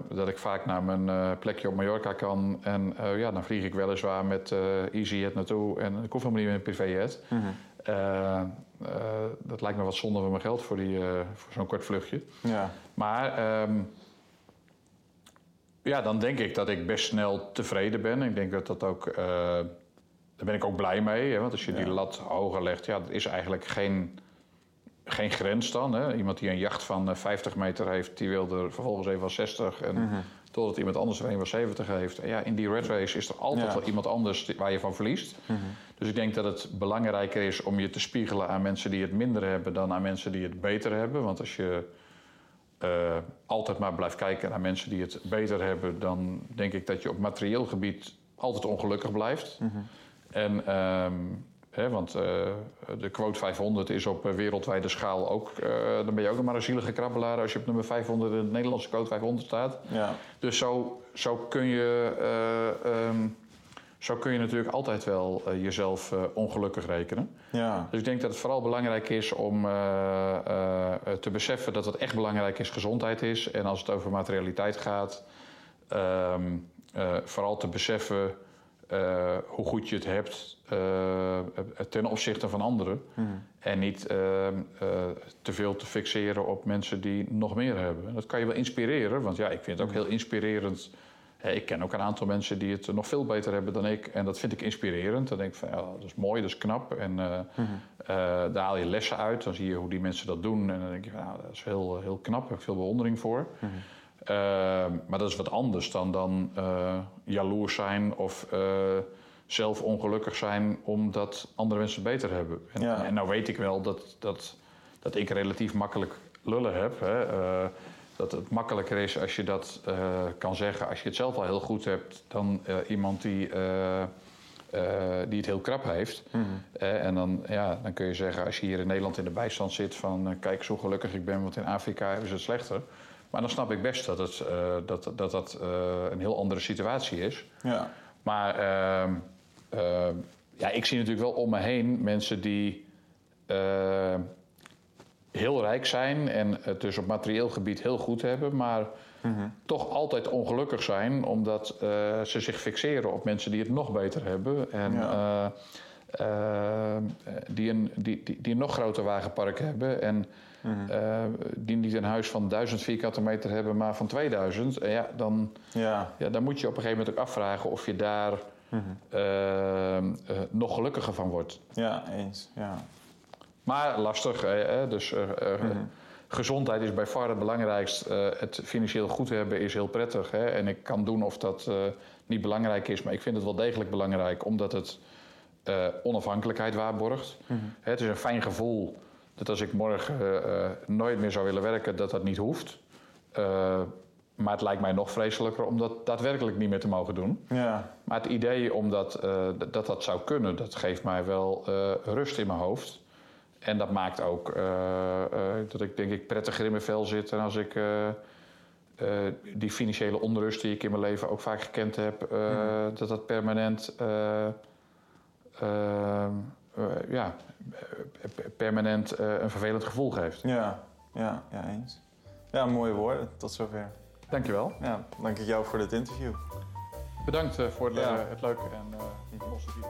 dat ik vaak naar mijn plekje op Mallorca kan en ja, dan vlieg ik weliswaar met EasyJet naartoe en ik hoef helemaal niet met een privéjet. Mm uh, dat lijkt me wat zonde van mijn geld voor, die, uh, voor zo'n kort vluchtje. Ja. Maar um, ja, dan denk ik dat ik best snel tevreden ben. Ik denk dat dat ook. Daar ben ik ook blij mee. Hè? Want als je die lat hoger legt, ja, er is eigenlijk geen, geen grens dan. Hè? Iemand die een jacht van 50 meter heeft, die wil er vervolgens even wel 60. En mm -hmm. Totdat iemand anders er een van 70 heeft. En ja, in die red race is er altijd wel iemand anders waar je van verliest. Mm -hmm. Dus ik denk dat het belangrijker is om je te spiegelen aan mensen die het minder hebben dan aan mensen die het beter hebben. Want als je uh, altijd maar blijft kijken naar mensen die het beter hebben, dan denk ik dat je op materieel gebied altijd ongelukkig blijft. Mm -hmm. En, um, want uh, de quote 500 is op wereldwijde schaal ook. Uh, dan ben je ook nog maar een zielige krabbelaar als je op nummer 500 in de Nederlandse quote 500 staat. Ja. Dus zo, zo kun je. Um, zo kun je natuurlijk altijd wel jezelf ongelukkig rekenen. Ja. Dus ik denk dat het vooral belangrijk is om te beseffen dat het echt belangrijk is gezondheid is. En als het over materialiteit gaat, um, vooral te beseffen hoe goed je het hebt ten opzichte van anderen. Hmm. En niet ehm, te veel te fixeren op mensen die nog meer hebben. Dat kan je wel inspireren, want ja, ik vind het ook heel inspirerend ik ken ook een aantal mensen die het nog veel beter hebben dan ik. En dat vind ik inspirerend. Dan denk ik van, ja, dat is mooi, dat is knap. En uh, daar haal je lessen uit. Dan zie je hoe die mensen dat doen. En dan denk je van, nou, dat is heel, heel knap. Daar heb ik veel bewondering voor. Mm-hmm. Uh, maar dat is wat anders dan, dan jaloers zijn of zelf ongelukkig zijn omdat andere mensen het beter hebben. En, ja. en nou weet ik wel dat... dat dat ik relatief makkelijk lullen heb. Hè. Eh, dat het makkelijker is als je dat eh, kan zeggen als je het zelf al heel goed hebt, dan eh, iemand die, eh, eh, die het heel krap heeft. Eh, en dan, ja, dan kun je zeggen, als je hier in Nederland in de bijstand zit, van eh, kijk zo gelukkig ik ben, want in Afrika is het slechter. Maar dan snap ik best dat het, eh, dat, dat, dat eh, een heel andere situatie is. Ja. Maar ehm, ehm, ja, ik zie natuurlijk wel om me heen mensen die eh, heel rijk zijn en het dus op materieel gebied heel goed hebben, maar toch altijd ongelukkig zijn omdat eh, ze zich fixeren op mensen die het nog beter hebben. En Ja. die, een, die, die, die een nog groter wagenpark hebben en eh, die niet een huis van 1000 vierkante meter hebben, maar van 2000. En ja, dan, Ja. ja, dan moet je op een gegeven moment ook afvragen of je daar eh, eh, nog gelukkiger van wordt. Ja, eens. Ja. Maar lastig, eh, dus eh, eh, gezondheid is bij far het belangrijkst. Het financieel goed hebben is heel prettig. Hè? En ik kan doen of dat niet belangrijk is, maar ik vind het wel degelijk belangrijk omdat het onafhankelijkheid waarborgt. Het is een fijn gevoel dat als ik morgen eh, eh, nooit meer zou willen werken, dat dat niet hoeft. Eh, maar het lijkt mij nog vreselijker om dat daadwerkelijk niet meer te mogen doen. Ja. Maar het idee om dat, dat dat zou kunnen, dat geeft mij wel rust in mijn hoofd. En dat maakt ook dat ik denk ik prettiger in mijn vel zit. En als ik die financiële onrust die ik in mijn leven ook vaak gekend heb, dat dat permanent, eh, eh, eh, ja, eh, permanent eh, een vervelend gevoel geeft. Ja. Ja, ja, eens. Ja, mooie woorden. Tot zover. Dankjewel. Ja, dank ik jou voor dit interview. Bedankt eh, voor Ja. het leuke en eh gesprek.